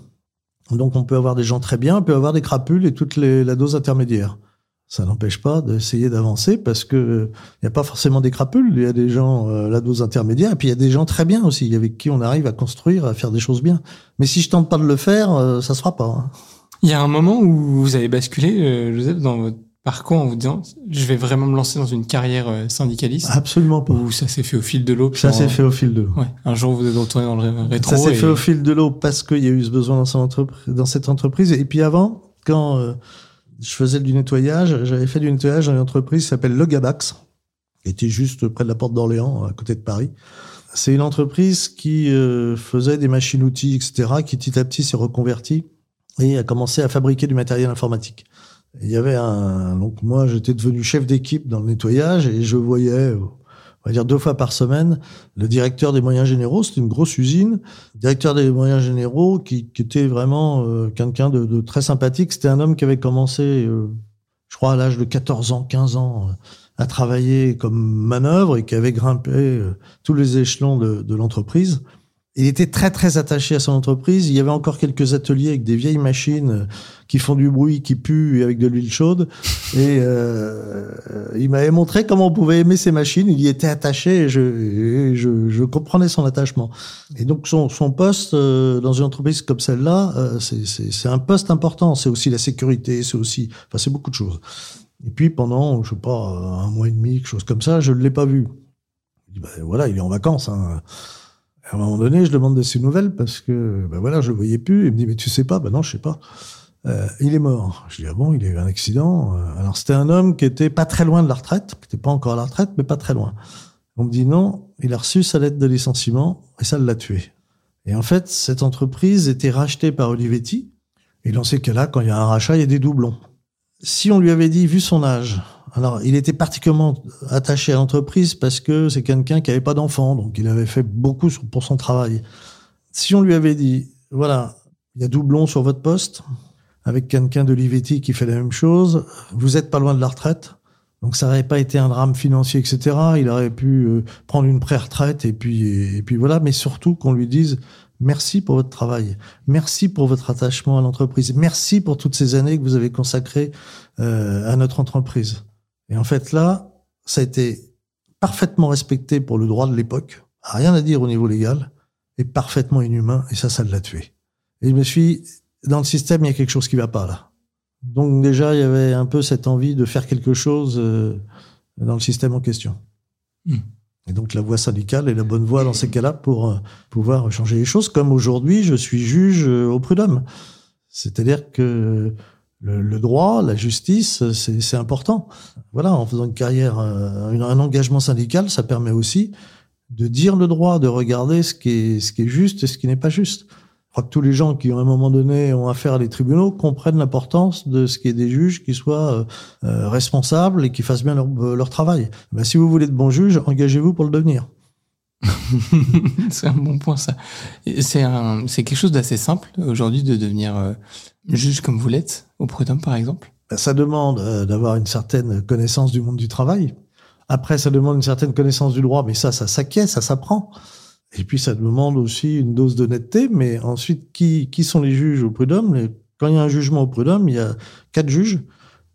Donc on peut avoir des gens très bien, on peut avoir des crapules et toute les, la dose intermédiaire. Ça n'empêche pas d'essayer d'avancer parce que il n'y a pas forcément des crapules, il y a des gens euh, la dose intermédiaire et puis il y a des gens très bien aussi avec qui on arrive à construire, à faire des choses bien. Mais si je tente pas de le faire, euh, ça se fera pas. Hein. Il y a un moment où vous avez basculé, euh, Joseph, dans votre parcours en vous disant je vais vraiment me lancer dans une carrière euh, syndicaliste Absolument pas. ou ça s'est fait au fil de l'eau Ça s'est fait au fil de l'eau. Ouais. Un jour vous êtes retourné dans le ré- rétro. Ça s'est et- fait au fil de l'eau parce qu'il y a eu ce besoin dans, cette entreprise. Et puis avant, quand euh, je faisais du nettoyage, j'avais fait du nettoyage dans une entreprise qui s'appelle Le Gabax, qui était juste près de la porte d'Orléans, à côté de Paris. C'est une entreprise qui euh, faisait des machines-outils, etc., qui petit à petit s'est reconvertie et a commencé à fabriquer du matériel informatique. Il y avait un, donc moi j'étais devenu chef d'équipe dans le nettoyage et je voyais, euh, on va dire deux fois par semaine, le directeur des moyens généraux, c'était une grosse usine, directeur des moyens généraux qui, était vraiment euh, quelqu'un de, très sympathique. C'était un homme qui avait commencé, euh, je crois, à l'âge de 14 ans, 15 ans, euh, à travailler comme manœuvre et qui avait grimpé euh, tous les échelons de l'entreprise. Il était très très attaché à son entreprise. Il y avait encore quelques ateliers avec des vieilles machines euh, qui font du bruit, qui puent et avec de l'huile chaude. Et euh, il m'avait montré comment on pouvait aimer ces machines. Il y était attaché et je, et je, je comprenais son attachement. Et donc son, son poste euh, dans une entreprise comme celle-là, euh, c'est- un poste important. C'est aussi la sécurité, c'est aussi, enfin c'est beaucoup de choses. Et puis pendant, je sais pas, un mois et demi, quelque chose comme ça, je ne l'ai pas vu. Ben voilà, il est en vacances. Hein. À un moment donné, je demande de ses nouvelles parce que, ben voilà, je le voyais plus. Il me dit, mais tu sais pas? Ben non, je sais pas. Euh, il est mort. Je dis, ah bon, il a eu un accident? Euh, Alors, c'était un homme qui était pas très loin de la retraite, qui était pas encore à la retraite, mais pas très loin. On me dit, non, il a reçu sa lettre de licenciement et ça l'a tué. Et en fait, cette entreprise était rachetée par Olivetti. Et dans ces cas-là, quand il y a un rachat, il y a des doublons. Si on lui avait dit, vu son âge, alors il était particulièrement attaché à l'entreprise parce que c'est quelqu'un qui avait pas d'enfant, donc il avait fait beaucoup pour son travail. Si on lui avait dit, voilà, il y a doublon sur votre poste, avec quelqu'un d'Olivetti qui fait la même chose, vous êtes pas loin de la retraite, donc ça n'aurait pas été un drame financier, etc. Il aurait pu euh, prendre une pré-retraite et puis et puis voilà, mais surtout qu'on lui dise merci pour votre travail, merci pour votre attachement à l'entreprise, merci pour toutes ces années que vous avez consacrées euh, à notre entreprise. Et en fait là, ça a été parfaitement respecté pour le droit de l'époque, rien à dire au niveau légal, et parfaitement inhumain, et ça, ça l'a tué. Et je me suis dit, dans le système, il y a quelque chose qui va pas là. Donc déjà, il y avait un peu cette envie de faire quelque chose euh, dans le système en question. Hmm. Et donc la voie syndicale est la bonne voie dans ces cas-là pour euh, pouvoir changer les choses. Comme aujourd'hui, je suis juge euh, au prud'homme. C'est-à-dire que le, le droit, la justice, c'est important. Voilà, en faisant une carrière, euh, une- un engagement syndical, ça permet aussi de dire le droit, de regarder ce qui est, ce qui est juste et ce qui n'est pas juste. Je crois que tous les gens qui, à un moment donné, ont affaire à les tribunaux comprennent l'importance de ce qui est des juges qui soient euh, responsables et qui fassent bien leur, leur travail. Ben, si vous voulez de bons juges, engagez-vous pour le devenir. c'est un bon point ça. C'est quelque chose d'assez simple aujourd'hui de devenir euh, juge comme vous l'êtes au prud'homme par exemple? Ben, ça demande euh, d'avoir une certaine connaissance du monde du travail. Après, ça demande une certaine connaissance du droit, mais ça, ça s'acquiert, ça s'apprend. Et puis, ça demande aussi une dose d'honnêteté. Mais ensuite, qui, qui sont les juges au prud'homme? Quand il y a un jugement au prud'homme, il y a quatre juges,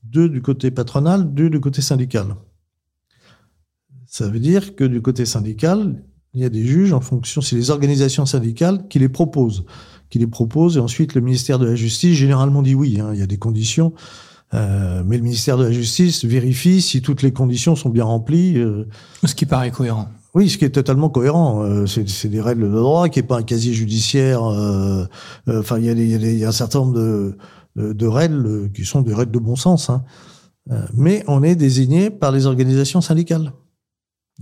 deux du côté patronal, deux du côté syndical. Ça veut dire que du côté syndical, il y a des juges en fonction, c'est les organisations syndicales qui les proposent, qui les proposent, et ensuite le ministère de la Justice généralement dit oui. hein, il y a des conditions. Euh, mais le ministère de la Justice vérifie si toutes les conditions sont bien remplies. euh, Ce qui paraît cohérent. oui, ce qui est totalement cohérent. Euh, c'est des règles de droit, qui n'est pas un casier judiciaire. euh, euh, Enfin, il y, y a des- il y a un certain nombre de, de, de règles qui sont des règles de bon sens. hein. Euh, mais on est désigné par les organisations syndicales.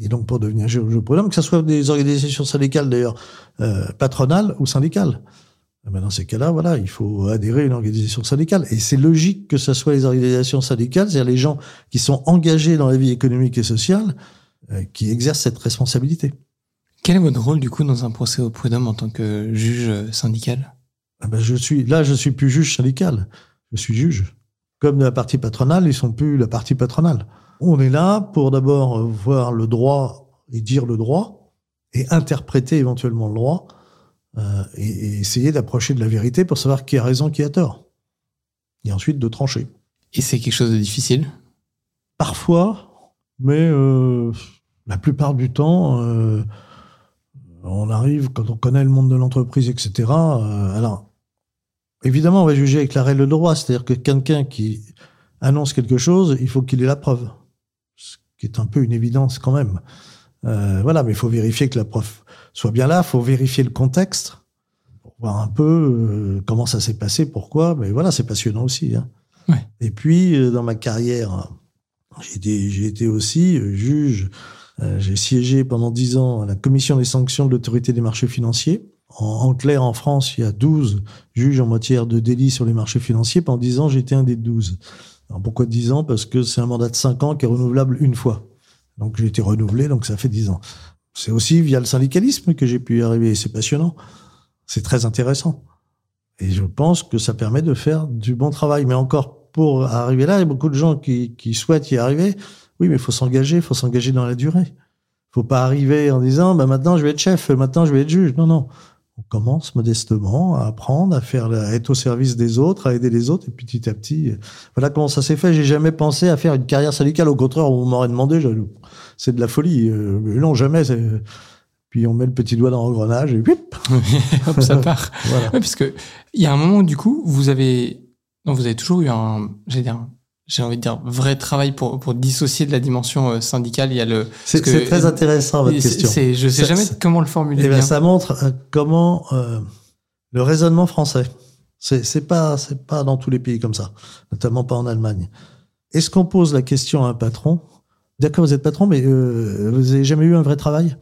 Et donc, pour devenir juge au prud'homme, que ce soit des organisations syndicales d'ailleurs euh, patronales ou syndicales. Eh ben, dans ces cas-là, voilà, il faut adhérer à une organisation syndicale. Et c'est logique que ce soit les organisations syndicales, c'est-à-dire les gens qui sont engagés dans la vie économique et sociale, euh, qui exercent cette responsabilité. Quel est votre rôle du coup dans un procès au prud'homme en tant que juge syndical? Ah ben, je suis là, je suis plus juge syndical, je suis juge. Comme de la partie patronale, ils sont plus la partie patronale. On est là pour d'abord euh, voir le droit et dire le droit et interpréter éventuellement le droit euh, et, et essayer d'approcher de la vérité pour savoir qui a raison, qui a tort. Et ensuite de trancher. Et c'est quelque chose de difficile? Parfois, mais euh, la plupart du temps, euh, on arrive, quand on connaît le monde de l'entreprise, etc. alors, évidemment, on va juger avec la règle de droit, c'est-à-dire que quelqu'un qui annonce quelque chose, il faut qu'il ait la preuve. Qui est un peu une évidence quand même. Euh, voilà, mais il faut vérifier que la preuve soit bien là, il faut vérifier le contexte, pour voir un peu euh, comment ça s'est passé, pourquoi. Mais voilà, c'est passionnant aussi. Hein. Ouais. Et puis, euh, dans ma carrière, j'ai été, aussi juge. Euh, j'ai siégé pendant dix ans à la commission des sanctions de l'autorité des marchés financiers. En, en clair, en France, il y a 12 juges en matière de délit sur les marchés financiers. Pendant 10 ans, j'étais un des 12. Pourquoi 10 ans? Parce que c'est un mandat de 5 ans qui est renouvelable une fois. Donc j'ai été renouvelé, donc ça fait 10 ans. C'est aussi via le syndicalisme que j'ai pu y arriver. C'est passionnant. C'est très intéressant. Et je pense que ça permet de faire du bon travail. Mais encore, pour arriver là, il y a beaucoup de gens qui, qui souhaitent y arriver. Oui, mais il faut s'engager, il faut s'engager dans la durée. Il faut pas arriver en disant, bah, maintenant je vais être chef, maintenant je vais être juge. Non, non. On commence modestement à apprendre, à faire, à être au service des autres, à aider les autres, et puis petit à petit, euh, voilà comment ça s'est fait. J'ai jamais pensé à faire une carrière syndicale. Au contraire, on m'aurait demandé, c'est de la folie. Euh, mais non, jamais. Puis on met le petit doigt dans l'engrenage et puis, Hop, ça part. voilà. Ouais, parce que il y a un moment où, du coup, vous avez, non, vous avez toujours eu un, j'ai dire, j'ai envie de dire, vrai travail pour, pour dissocier de la dimension euh, syndicale. Il y a le, C'est très intéressant votre question. je sais Ça- jamais comment le formuler Eh ben, bien. ça montre euh, comment euh, le raisonnement français. C'est c'est pas c'est pas dans tous les pays comme ça, notamment pas en Allemagne. Est-ce qu'on pose la question à un patron? D'accord, vous êtes patron, mais euh, vous avez jamais eu un vrai travail?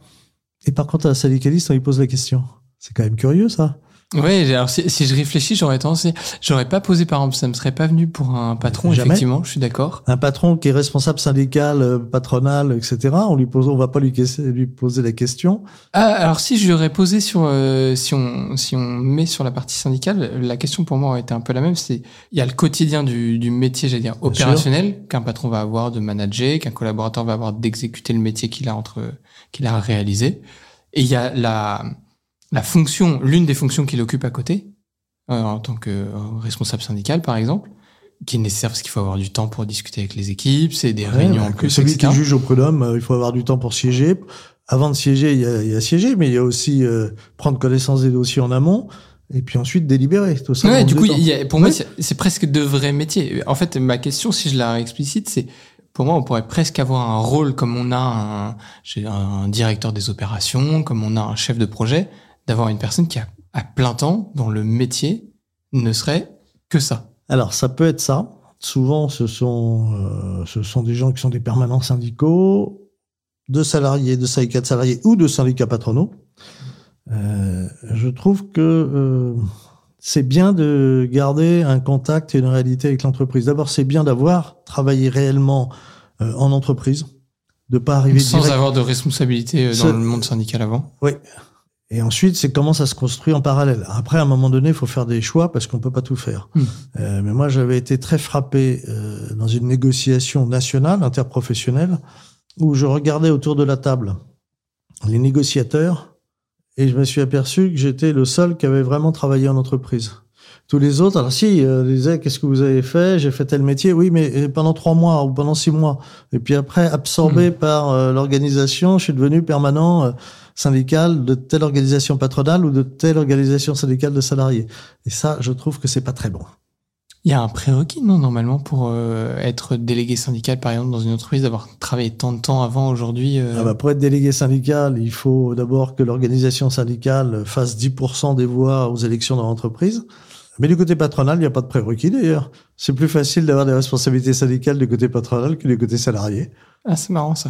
Et par contre, à un syndicaliste, on lui pose la question. C'est quand même curieux, ça. Ouais, alors si, si je réfléchis, j'aurais tendance, j'aurais pas posé par exemple, ça me serait pas venu pour un patron, Jamais. effectivement, je suis d'accord. Un patron qui est responsable syndical, euh, patronal, etc. On lui pose, on va pas lui, lui poser la question. Ah, alors si je l'aurais posé sur, euh, si on, si on met sur la partie syndicale, la question pour moi aurait été un peu la même. C'est, il y a le quotidien du, du métier, j'allais dire, opérationnel, qu'un patron va avoir de manager, qu'un collaborateur va avoir d'exécuter le métier qu'il a entre, qu'il a réalisé. Et il y a la, la fonction, l'une des fonctions qu'il occupe à côté, euh, en tant que euh, responsable syndical, par exemple, qui est nécessaire parce qu'il faut avoir du temps pour discuter avec les équipes, c'est des réunions Ouais, en bah, plus, Celui etc. qui juge au prud'homme, euh, il faut avoir du temps pour siéger. Avant de siéger, il y a, il y a siéger, mais il y a aussi euh, prendre connaissance des dossiers en amont et puis ensuite délibérer. Tout ça. Ouais, du coup, y a- pour moi, Ouais. c'est- c'est presque deux vrais métiers. En fait, ma question, si je la explicite, c'est pour moi, on pourrait presque avoir un rôle comme on a un, un directeur des opérations, comme on a un chef de projet, d'avoir une personne qui a à plein temps dont le métier ne serait que ça. Alors, ça peut être ça. Souvent, ce sont, euh, ce sont des gens qui sont des permanents syndicaux, de salariés, de syndicats de salariés ou de syndicats patronaux. Euh, je trouve que euh, c'est bien de garder un contact et une réalité avec l'entreprise. D'abord, c'est bien d'avoir travaillé réellement euh, en entreprise, de pas arriver Sans direct- avoir de responsabilité euh, dans Ce- le monde syndical avant. Oui. Et ensuite, c'est comment ça se construit en parallèle. Après, à un moment donné, il faut faire des choix parce qu'on peut pas tout faire. Hmm. Euh, mais moi, j'avais été très frappé euh, dans une négociation nationale, interprofessionnelle, où je regardais autour de la table les négociateurs et je me suis aperçu que j'étais le seul qui avait vraiment travaillé en entreprise. Tous les autres, alors si, euh, ils disaient qu'est-ce que vous avez fait? J'ai fait tel métier, oui, mais euh, pendant trois mois ou pendant six mois. Et puis après, absorbé par euh, l'organisation, je suis devenu permanent euh, syndical de telle organisation patronale ou de telle organisation syndicale de salariés. Et ça, je trouve que c'est pas très bon. Il y a un prérequis, non, normalement, pour euh, être délégué syndical, par exemple, dans une entreprise, d'avoir travaillé tant de temps avant, aujourd'hui. euh, Ah bah, pour être délégué syndical, il faut d'abord que l'organisation syndicale fasse 10% des voix aux élections dans l'entreprise. Mais du côté patronal, il n'y a pas de prérequis d'ailleurs. C'est plus facile d'avoir des responsabilités syndicales du côté patronal que du côté salarié. Ah, c'est marrant ça.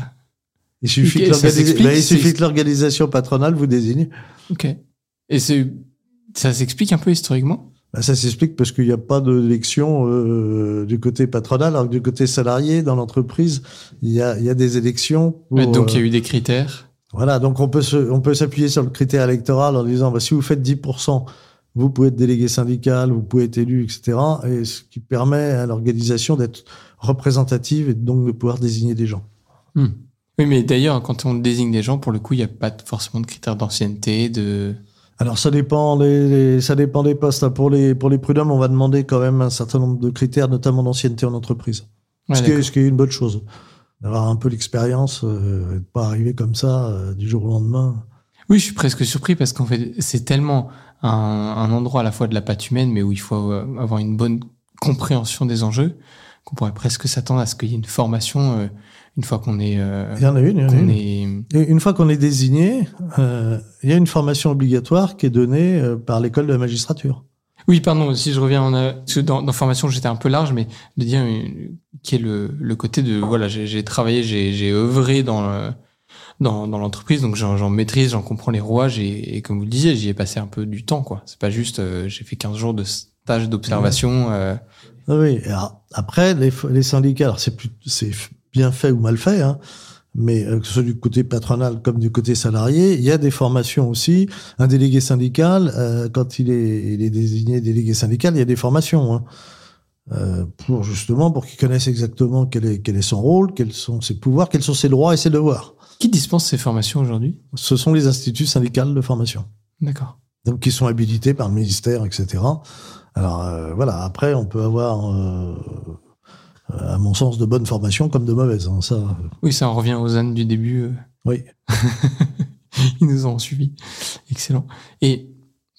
Il suffit, que, il suffit l'organisation patronale vous désigne. Ok. Et c'est, ça s'explique un peu historiquement? Bah, ça s'explique parce qu'il n'y a pas d'élection euh, du côté patronal, alors que du côté salarié, dans l'entreprise, il y a, y a des élections. pour, Donc il y euh, a eu des critères. Voilà, donc on peut se, on peut s'appuyer sur le critère électoral en disant bah, si vous faites 10%, vous pouvez être délégué syndical, vous pouvez être élu, etc. Et ce qui permet à l'organisation d'être représentative et donc de pouvoir désigner des gens. Hmm. Oui, mais d'ailleurs, quand on désigne des gens, pour le coup, il n'y a pas forcément de critères d'ancienneté, de. Alors ça dépend, les, les- ça dépend des postes. hein. Pour les, pour les prud'hommes, on va demander quand même un certain nombre de critères, notamment d'ancienneté en entreprise. Ouais, ce, qui est, ce qui est une bonne chose. D'avoir un peu l'expérience euh, et de pas arriver comme ça euh, du jour au lendemain. Oui, je suis presque surpris parce qu'en fait, c'est tellement un, un endroit à la fois de la patte humaine, mais où il faut euh, avoir une bonne compréhension des enjeux, qu'on pourrait presque s'attendre à ce qu'il y ait une formation euh, une fois qu'on est. euh, Il y en a une. il y en a une. est- Et une fois qu'on est désigné, euh, il y a une formation obligatoire qui est donnée euh, par l'école de la magistrature. Oui, pardon. Si je reviens en euh, parce que dans, dans formation, j'étais un peu large, mais de dire euh, qui est le, le côté de voilà, j'ai travaillé, j'ai j'ai œuvré dans le- dans, dans l'entreprise, donc j'en maîtrise, j'en comprends les rouages et, et comme vous le disiez, j'y ai passé un peu du temps, quoi. C'est pas juste, euh, j'ai fait 15 jours de stage d'observation. euh, Ah Oui. alors, après, les, les syndicats, alors c'est plus, c'est bien fait ou mal fait, hein, mais euh, que ce soit du côté patronal comme du côté salarié, il y a des formations aussi. Un délégué syndical, euh, quand il est, il est désigné délégué syndical, il y a des formations. Hein, euh, pour justement pour qu'il connaisse exactement quel est, quel est son rôle, quels sont ses pouvoirs, quels sont ses droits et ses devoirs. Qui dispense ces formations aujourd'hui? Ce sont les instituts syndicales de formation. D'accord. donc qui sont habilités par le ministère, etc. Alors euh, voilà, après on peut avoir, à mon sens, de bonnes formations comme de mauvaises. hein, ça, euh, Oui, ça en revient aux ânes du début. euh, oui. Ils nous ont suivis. Excellent. Et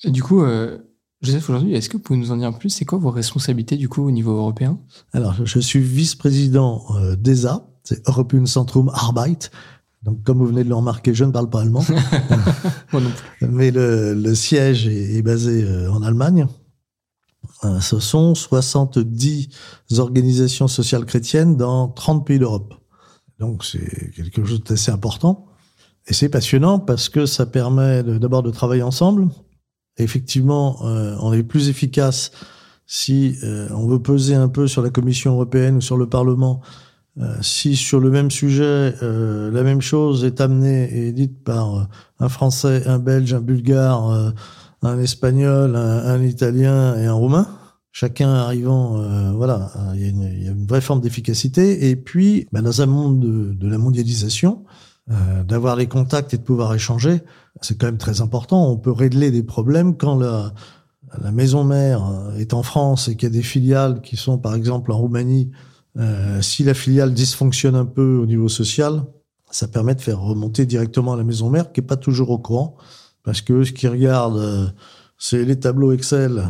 du coup, euh, Joseph, aujourd'hui, est-ce que vous pouvez nous en dire plus? C'est quoi vos responsabilités du coup au niveau européen? Alors je- je suis vice-président euh, d'ESA, c'est European Centrum Arbeit. Donc comme vous venez de le remarquer, je ne parle pas allemand, Moi non plus. mais le, le siège est, est basé euh, en Allemagne. Ce sont 70 organisations sociales chrétiennes dans 30 pays d'Europe. Donc c'est quelque chose d'assez important. Et c'est passionnant parce que ça permet d'abord de travailler ensemble. Effectivement, euh, on est plus efficace si euh, on veut peser un peu sur la Commission européenne ou sur le Parlement. euh, si sur le même sujet, la même chose est amenée et dite par un Français, un Belge, un Bulgare, un Espagnol, un, Italien et un Roumain, chacun arrivant, euh, voilà, il y, a une- vraie forme d'efficacité. Et puis, bah, dans un monde de, la mondialisation, euh, d'avoir les contacts et de pouvoir échanger, c'est quand même très important. On peut régler des problèmes quand la, maison mère est en France et qu'il y a des filiales qui sont, par exemple, en Roumanie. Euh, si la filiale dysfonctionne un peu au niveau social, ça permet de faire remonter directement à la maison mère, qui est pas toujours au courant, parce que ce qu'ils regardent, euh, c'est les tableaux Excel,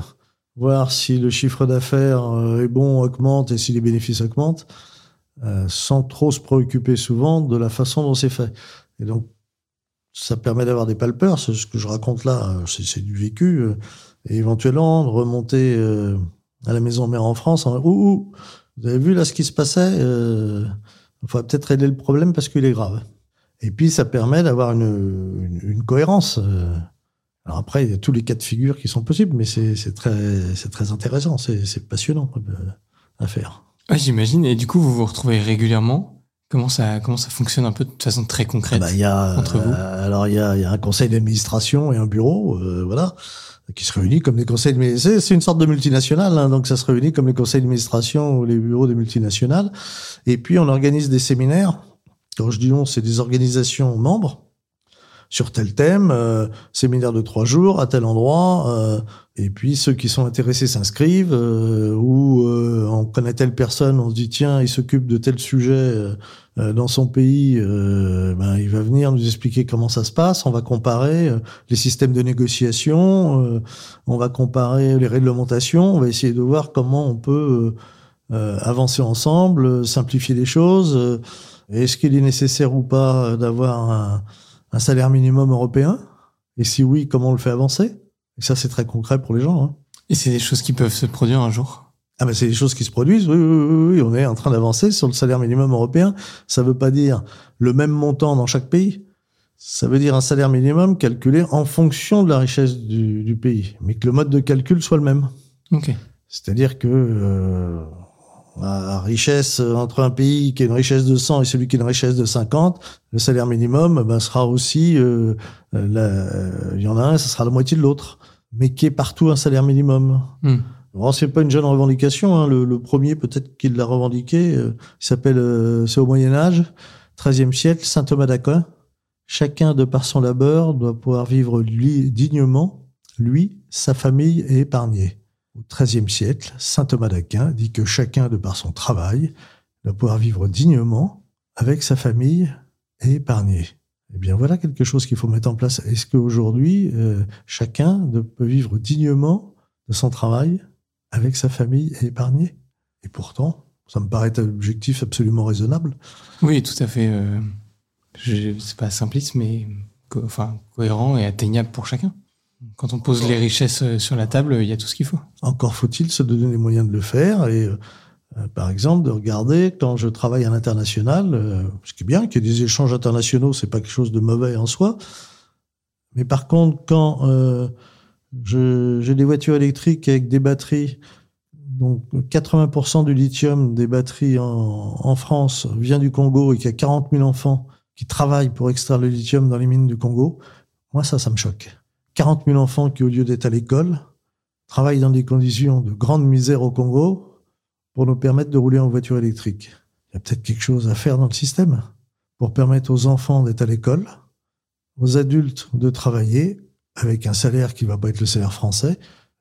voir si le chiffre d'affaires euh, est bon, augmente, et si les bénéfices augmentent, euh, sans trop se préoccuper souvent de la façon dont c'est fait. Et donc, ça permet d'avoir des palpeurs. C'est Ce que je raconte là, euh, c'est du vécu. euh, Et éventuellement, de remonter euh, à la maison mère en France en ouh, ouh, vous avez vu là ce qui se passait euh, Il faudra peut-être régler le problème parce qu'il est grave. Et puis, ça permet d'avoir une, une, une cohérence. euh. Alors après, il y a tous les cas de figure qui sont possibles, mais c'est très, très intéressant, c'est passionnant euh, à faire. Ouais, j'imagine. Et du coup, vous vous retrouvez régulièrement. Comment ça, comment ça fonctionne un peu de façon très concrète Bah, il y a, entre vous euh, alors il y a, y a un conseil d'administration et un bureau, euh, voilà, qui se réunit comme des conseils d'administration. C'est une sorte de multinationale, hein, donc ça se réunit comme les conseils d'administration ou les bureaux des multinationales. Et puis on organise des séminaires. Quand je dis on, c'est des organisations membres sur tel thème, euh, séminaire de trois jours à tel endroit, euh, et puis ceux qui sont intéressés s'inscrivent, euh, ou euh, on connaît telle personne, on se dit tiens, il s'occupe de tel sujet euh, euh, dans son pays, ben, il va venir nous expliquer comment ça se passe, on va comparer les systèmes de négociation, on va comparer les réglementations, on va essayer de voir comment on peut avancer ensemble, simplifier les choses, est-ce qu'il est nécessaire ou pas euh, d'avoir un un salaire minimum européen? Et si oui, comment on le fait avancer? Et ça, c'est très concret pour les gens. Hein. Et c'est des choses qui peuvent se produire un jour? Ah ben c'est des choses qui se produisent. Oui, oui, oui, oui, on est en train d'avancer sur le salaire minimum européen. Ça veut pas dire le même montant dans chaque pays. Ça veut dire un salaire minimum calculé en fonction de la richesse du, du pays, mais que le mode de calcul soit le même. Ok. C'est-à-dire que euh, la richesse entre un pays qui a une richesse de 100 et celui qui a une richesse de 50, le salaire minimum ben, sera aussi, euh, euh, la- euh, il y en a un, ça sera la moitié de l'autre, mais qui est partout un salaire minimum. Hmm. Alors, c'est pas une jeune revendication. Hein. Le, le premier, peut-être qu'il l'a revendiqué, euh, il s'appelle, euh, c'est au Moyen Âge, 13e siècle, saint Thomas d'Aquin. Chacun, de par son labeur, doit pouvoir vivre lui, dignement, lui, sa famille et épargner. Au XIIIe siècle, saint Thomas d'Aquin dit que chacun, de par son travail, doit pouvoir vivre dignement avec sa famille et épargner. Eh bien, voilà quelque chose qu'il faut mettre en place. Est-ce qu'aujourd'hui, euh, chacun peut vivre dignement de son travail avec sa famille et épargner Et pourtant, Ça me paraît un objectif absolument raisonnable. Oui, tout à fait. Euh, c'est pas simpliste, mais enfin, cohérent et atteignable pour chacun. Quand on pose les richesses euh, sur la table, il y a tout ce qu'il faut. Encore faut-il se donner les moyens de le faire et, euh, euh, par exemple, de regarder quand je travaille à l'international, euh, ce qui est bien, qu'il y ait des échanges internationaux, c'est pas quelque chose de mauvais en soi. Mais par contre, quand euh, j'ai des voitures électriques avec des batteries, donc 80% du lithium des batteries en, en France vient du Congo et qu'il y a 40 000 enfants qui travaillent pour extraire le lithium dans les mines du Congo, moi ça, ça me choque. 40 000 enfants qui, au lieu d'être à l'école, travaillent dans des conditions de grande misère au Congo pour nous permettre de rouler en voiture électrique. Il y a peut-être quelque chose à faire dans le système pour permettre aux enfants d'être à l'école, aux adultes de travailler avec un salaire qui va pas être le salaire français,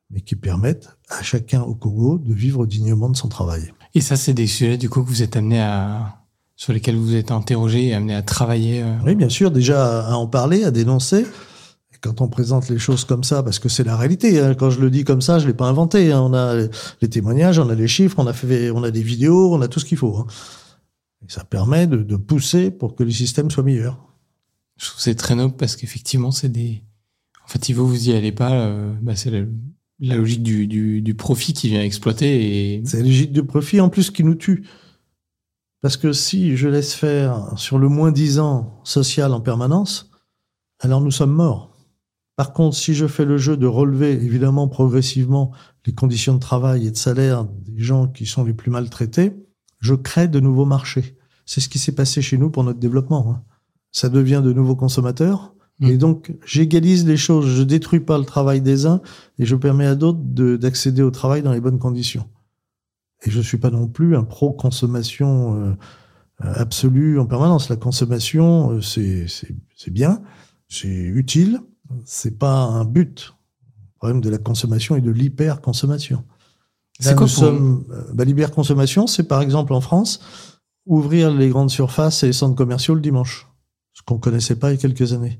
mais qui permette à chacun au Congo de vivre dignement de son travail. Et ça, c'est des sujets du coup que vous êtes amené à, sur lesquels vous êtes interrogé et amené à travailler. euh. Oui, bien sûr, déjà à en parler, à dénoncer. Quand on présente les choses comme ça, parce que c'est la réalité, hein, quand je le dis comme ça, je l'ai pas inventé. hein. On a les témoignages, on a les chiffres, on a fait, on a des vidéos, on a tout ce qu'il faut. hein. Et ça permet de, de pousser pour que le système soit meilleur. Je trouve que c'est très noble parce qu'effectivement, c'est des. En fait, Ivo, vous y allez pas. euh, bah, c'est la, la logique du, du, du profit qui vient exploiter et C'est la logique de profit en plus qui nous tue. Parce que si je laisse faire sur le moins 10 ans social en permanence, alors nous sommes morts. Par contre, si je fais le jeu de relever évidemment progressivement les conditions de travail et de salaire des gens qui sont les plus maltraités, je crée de nouveaux marchés. C'est ce qui s'est passé chez nous pour notre développement. hein. Ça devient de nouveaux consommateurs. Mm. Et donc, j'égalise les choses. Je détruis pas le travail des uns et je permets à d'autres de- d'accéder au travail dans les bonnes conditions. Et je suis pas non plus un pro-consommation euh, absolue en permanence. La consommation, euh, c'est bien, c'est utile, c'est pas un but. Le problème de la consommation et de l'hyper-consommation. C'est Là, quoi nous pour- sommes, euh, bah, L'hyper-consommation, c'est par exemple en France, ouvrir les grandes surfaces et les centres commerciaux le dimanche. Ce qu'on connaissait pas il y a quelques années.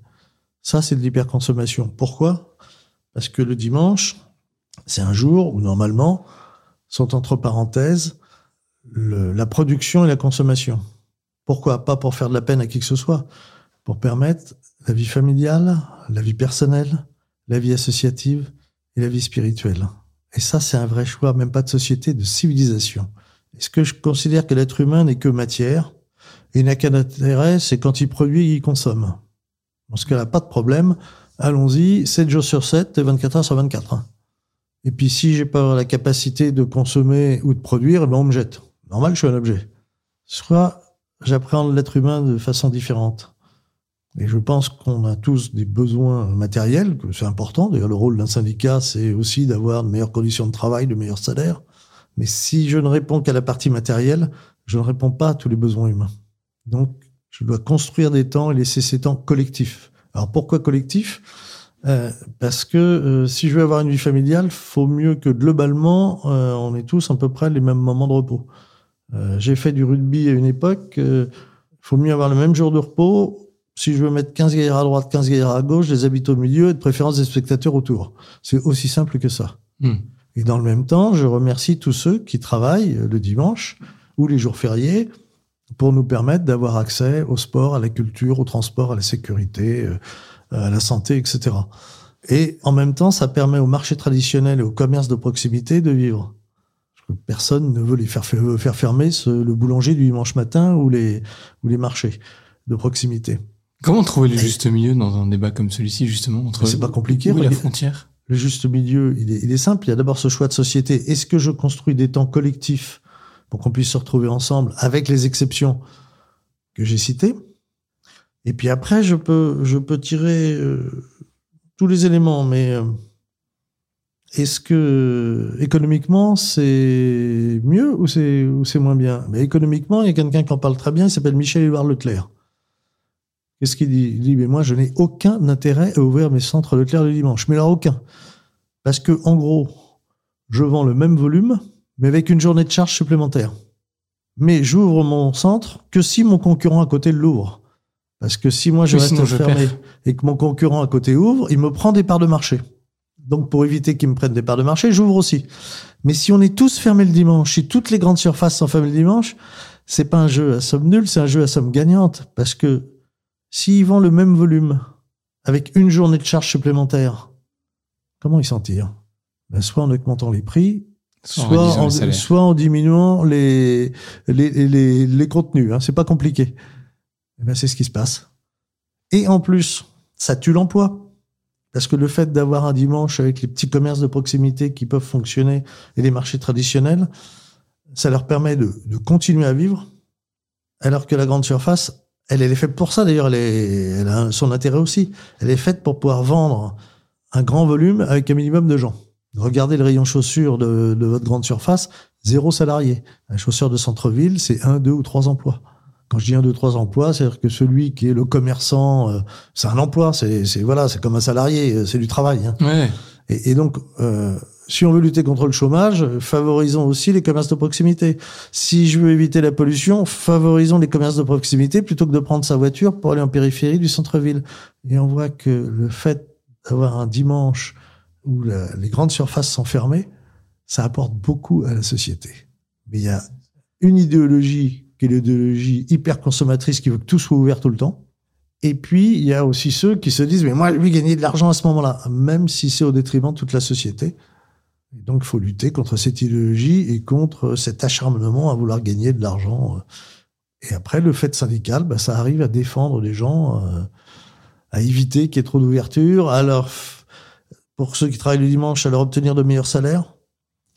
Ça, c'est de l'hyperconsommation. Pourquoi? Parce que le dimanche, c'est un jour où normalement sont entre parenthèses le- la production et la consommation. Pourquoi? Pas pour faire de la peine à qui que ce soit, pour permettre la vie familiale, la vie personnelle, la vie associative et la vie spirituelle. Et ça, c'est un vrai choix, même pas de société, de civilisation. Est-ce que je considère que l'être humain n'est que matière et n'a qu'un intérêt, c'est quand il produit, il consomme? Dans ce cas-là, pas de problème. Allons-y, 7 jours sur 7 et 24 heures sur 24. hein. Et puis, si j'ai pas la capacité de consommer ou de produire, eh ben, on me jette. Normal, je suis un objet. Soit j'appréhende l'être humain de façon différente. Et je pense qu'on a tous des besoins matériels, que c'est important. D'ailleurs, le rôle d'un syndicat, c'est aussi d'avoir de meilleures conditions de travail, de meilleurs salaires. Mais si je ne réponds qu'à la partie matérielle, je ne réponds pas à tous les besoins humains. Donc, je dois construire des temps et laisser ces temps collectifs. Alors, pourquoi collectif Euh, Parce que euh, si je veux avoir une vie familiale, faut mieux que globalement, euh, on ait tous à peu près les mêmes moments de repos. Euh, J'ai fait du rugby à une époque. Faut mieux avoir le même jour de repos. Si je veux mettre 15 gaillards à droite, 15 gaillards à gauche, les habite au milieu et de préférence des spectateurs autour. C'est aussi simple que ça. Hmm. Et dans le même temps, je remercie tous ceux qui travaillent le dimanche ou les jours fériés pour nous permettre d'avoir accès au sport, à la culture, au transport, à la sécurité, euh, à la santé, etc. Et en même temps, ça permet au marché traditionnel et au commerce de proximité de vivre. Personne ne veut les faire, fermer ce- le boulanger du dimanche matin ou les, ou les marchés de proximité. Comment trouver le juste milieu dans un débat comme celui-ci, justement entre C'est pas compliqué, où est la frontière? Le juste milieu, il est, il est simple. Il y a d'abord ce choix de société. Est-ce que je construis des temps collectifs pour qu'on puisse se retrouver ensemble avec les exceptions que j'ai citées? Et puis après, je peux, je peux tirer euh, tous les éléments, mais euh, est-ce que économiquement c'est mieux ou c'est ou c'est moins bien? Mais économiquement, il y a quelqu'un qui en parle très bien. Il s'appelle Michel Édouard Leclerc. Qu'est-ce qu'il dit Il dit mais moi je n'ai aucun intérêt à ouvrir mes centres Leclerc le dimanche. Mais alors aucun, parce que en gros, je vends le même volume, mais avec une journée de charge supplémentaire. Mais j'ouvre mon centre que si mon concurrent à côté l'ouvre. Parce que si moi je Oui, reste je fermé et que mon concurrent à côté ouvre, il me prend des parts de marché. Donc pour éviter qu'ils me prennent des parts de marché, j'ouvre aussi. Mais si on est tous fermés le dimanche, si toutes les grandes surfaces sont fermées le dimanche, c'est pas un jeu à somme nulle, c'est un jeu à somme gagnante. Parce que s'ils vendent le même volume avec une journée de charge supplémentaire, comment ils s'en tirent? Ben, Soit en augmentant les prix, Soit en soit diminuant les, les, les, les contenus. Hein. C'est pas compliqué. Eh ben, c'est ce qui se passe. Et en plus, ça tue l'emploi. Parce que le fait d'avoir un dimanche avec les petits commerces de proximité qui peuvent fonctionner et les marchés traditionnels, ça leur permet de, de continuer à vivre, alors que la grande surface, elle, elle est faite pour ça d'ailleurs, elle, elle a son intérêt aussi. Elle est faite pour pouvoir vendre un grand volume avec un minimum de gens. Regardez le rayon chaussures de, de votre grande surface, zéro salarié. Un chaussure de centre-ville, c'est un, deux ou trois emplois. Quand je dis un, deux, trois emplois, c'est-à-dire que celui qui est le commerçant, euh, c'est un emploi, c'est voilà, c'est comme un salarié, euh, c'est du travail. hein. Et, donc, euh, si on veut lutter contre le chômage, favorisons aussi les commerces de proximité. Si je veux éviter la pollution, favorisons les commerces de proximité plutôt que de prendre sa voiture pour aller en périphérie du centre-ville. Et on voit que le fait d'avoir un dimanche où les grandes surfaces sont fermées, ça apporte beaucoup à la société. Mais il y a une idéologie qui est l'idéologie hyper consommatrice qui veut que tout soit ouvert tout le temps. Et puis, il y a aussi ceux qui se disent, mais moi, je vais gagner de l'argent à ce moment-là, même si c'est au détriment de toute la société. Donc, il faut lutter contre cette idéologie et contre cet acharnement à vouloir gagner de l'argent. Et après, le fait syndical, bah, ça arrive à défendre les gens, euh, à éviter qu'il y ait trop d'ouverture, à leur, pour ceux qui travaillent le dimanche, à leur obtenir de meilleurs salaires.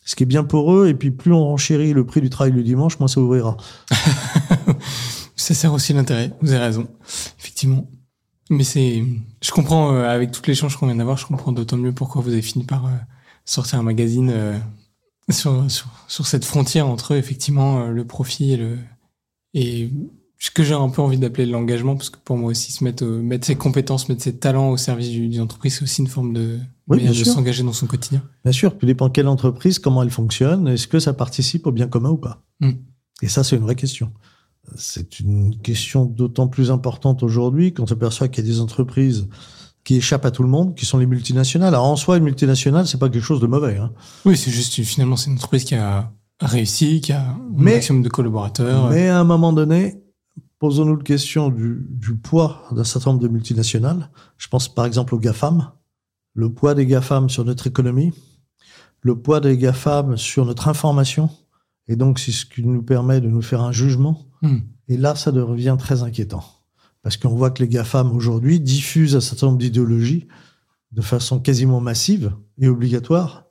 Ce qui est bien pour eux, et puis plus on renchérit le prix du travail le dimanche, moins ça ouvrira. Ça sert aussi l'intérêt. Vous avez raison. Effectivement. Mais c'est, je comprends, euh, avec tout l'échange qu'on vient d'avoir, je comprends d'autant mieux pourquoi vous avez fini par euh, sortir un magazine euh, sur, sur, sur cette frontière entre, effectivement, euh, le profit et le, et ce que j'ai un peu envie d'appeler l'engagement, parce que pour moi aussi, se mettre, mettre ses compétences, mettre ses talents au service du- d'une entreprise, c'est aussi une forme de, Oui, bien de s'engager dans son quotidien. Bien sûr, tout dépend quelle entreprise, comment elle fonctionne, est-ce que ça participe au bien commun ou pas? Mm. Et ça, c'est une vraie question. C'est une question d'autant plus importante aujourd'hui quand on s'aperçoit qu'il y a des entreprises qui échappent à tout le monde, qui sont les multinationales. Alors en soi, une multinationale, c'est pas quelque chose de mauvais. Hein. Oui, c'est juste, finalement, c'est une entreprise qui a réussi, qui a un Mais- maximum de collaborateurs. Mais à un moment donné, posons-nous la question du, du poids d'un certain nombre de multinationales. Je pense par exemple aux GAFAM. Le poids des GAFAM sur notre économie, le poids des GAFAM sur notre information. Et donc, c'est ce qui nous permet de nous faire un jugement. Hmm. Et là, ça devient très inquiétant. Parce qu'on voit que les GAFAM aujourd'hui diffusent un certain nombre d'idéologies de façon quasiment massive et obligatoire.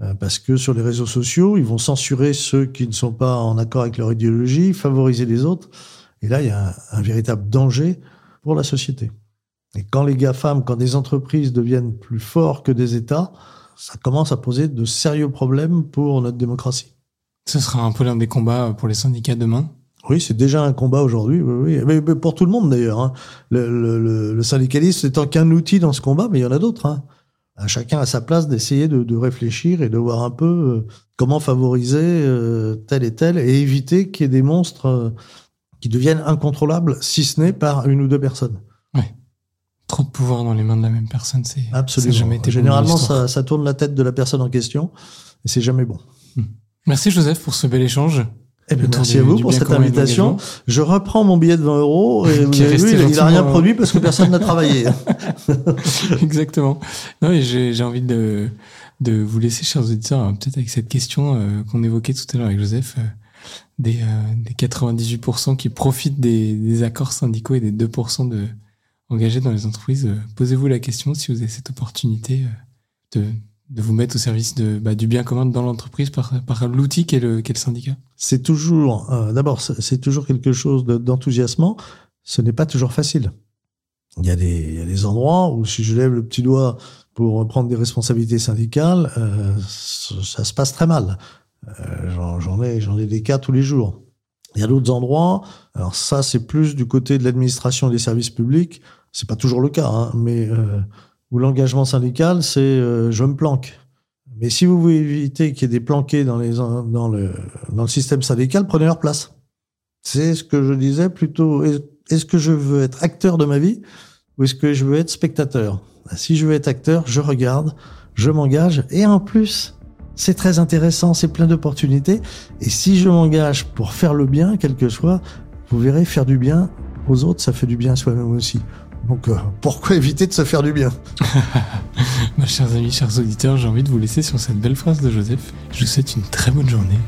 Euh, Parce que sur les réseaux sociaux, ils vont censurer ceux qui ne sont pas en accord avec leur idéologie, favoriser les autres. Et là, il y a un, un véritable danger pour la société. Et quand les GAFAM, quand des entreprises deviennent plus forts que des États, ça commence à poser de sérieux problèmes pour notre démocratie. Ce sera un peu l'un des combats pour les syndicats demain. Oui, c'est déjà un combat aujourd'hui, oui, oui. Mais, mais pour tout le monde d'ailleurs. hein. Le, le- le- syndicalisme n'étant qu'un outil dans ce combat, mais il y en a d'autres. Hein. À Chacun à sa place d'essayer de, de réfléchir et de voir un peu euh, comment favoriser euh, tel et tel et éviter qu'il y ait des monstres euh, qui deviennent incontrôlables, si ce n'est par une ou deux personnes. Trop de pouvoir dans les mains de la même personne, c'est Absolument. ça jamais été Généralement, ça, ça tourne la tête de la personne en question et c'est jamais bon. Merci Joseph pour ce bel échange. Eh bien, merci à vous pour cette invitation. Je reprends mon billet de 20 euros et vous Qui est avez vu, il a- il a rien gentiment- produit parce que personne n'a travaillé. Exactement. Non, et j'ai envie de, de vous laisser, chers auditeurs, euh, peut-être avec cette question euh, qu'on évoquait tout à l'heure avec Joseph, euh, des, euh, des 98% qui profitent des, des accords syndicaux et des 2% de, engagés dans les entreprises. Euh, Posez-vous la question si vous avez cette opportunité de, de vous mettre au service de, bah, du bien commun dans l'entreprise par, par l'outil qu'est le, le syndicat. c'est toujours, euh, d'abord, c'est toujours quelque chose de- d'enthousiasmant. Ce n'est pas toujours facile. Il y, a des, il y a des endroits où si je lève le petit doigt pour prendre des responsabilités syndicales, euh, ça, se passe très mal. Euh, J'en ai, ai des cas tous les jours. Il y a d'autres endroits, alors ça c'est plus du côté de l'administration et des services publics, c'est pas toujours le cas, hein, mais euh, où l'engagement syndical c'est euh, je me planque. Mais si vous voulez éviter qu'il y ait des planqués dans, le, dans le système syndical, prenez leur place. C'est ce que je disais plutôt. Est- Est-ce que je veux être acteur de ma vie ou est-ce que je veux être spectateur? Si je veux être acteur, je regarde, je m'engage et en plus, c'est très intéressant, c'est plein d'opportunités. Et si je m'engage pour faire le bien, quel que soit, vous verrez, faire du bien aux autres, ça fait du bien à soi-même aussi. Donc euh, pourquoi éviter de se faire du bien? Mes chers amis, chers auditeurs, j'ai envie de vous laisser sur cette belle phrase de Joseph. Je vous souhaite une très bonne journée.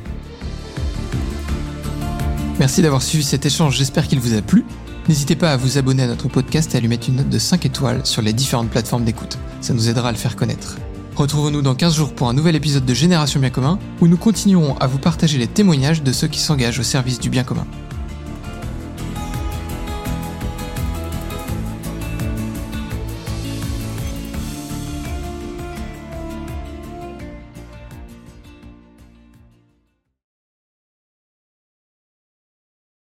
Merci d'avoir suivi cet échange, j'espère qu'il vous a plu. N'hésitez pas à vous abonner à notre podcast et à lui mettre une note de 5 étoiles sur les différentes plateformes d'écoute. Ça nous aidera à le faire connaître. Retrouvons-nous dans 15 jours pour un nouvel épisode de Génération Bien Commun, où nous continuerons à vous partager les témoignages de ceux qui s'engagent au service du bien commun.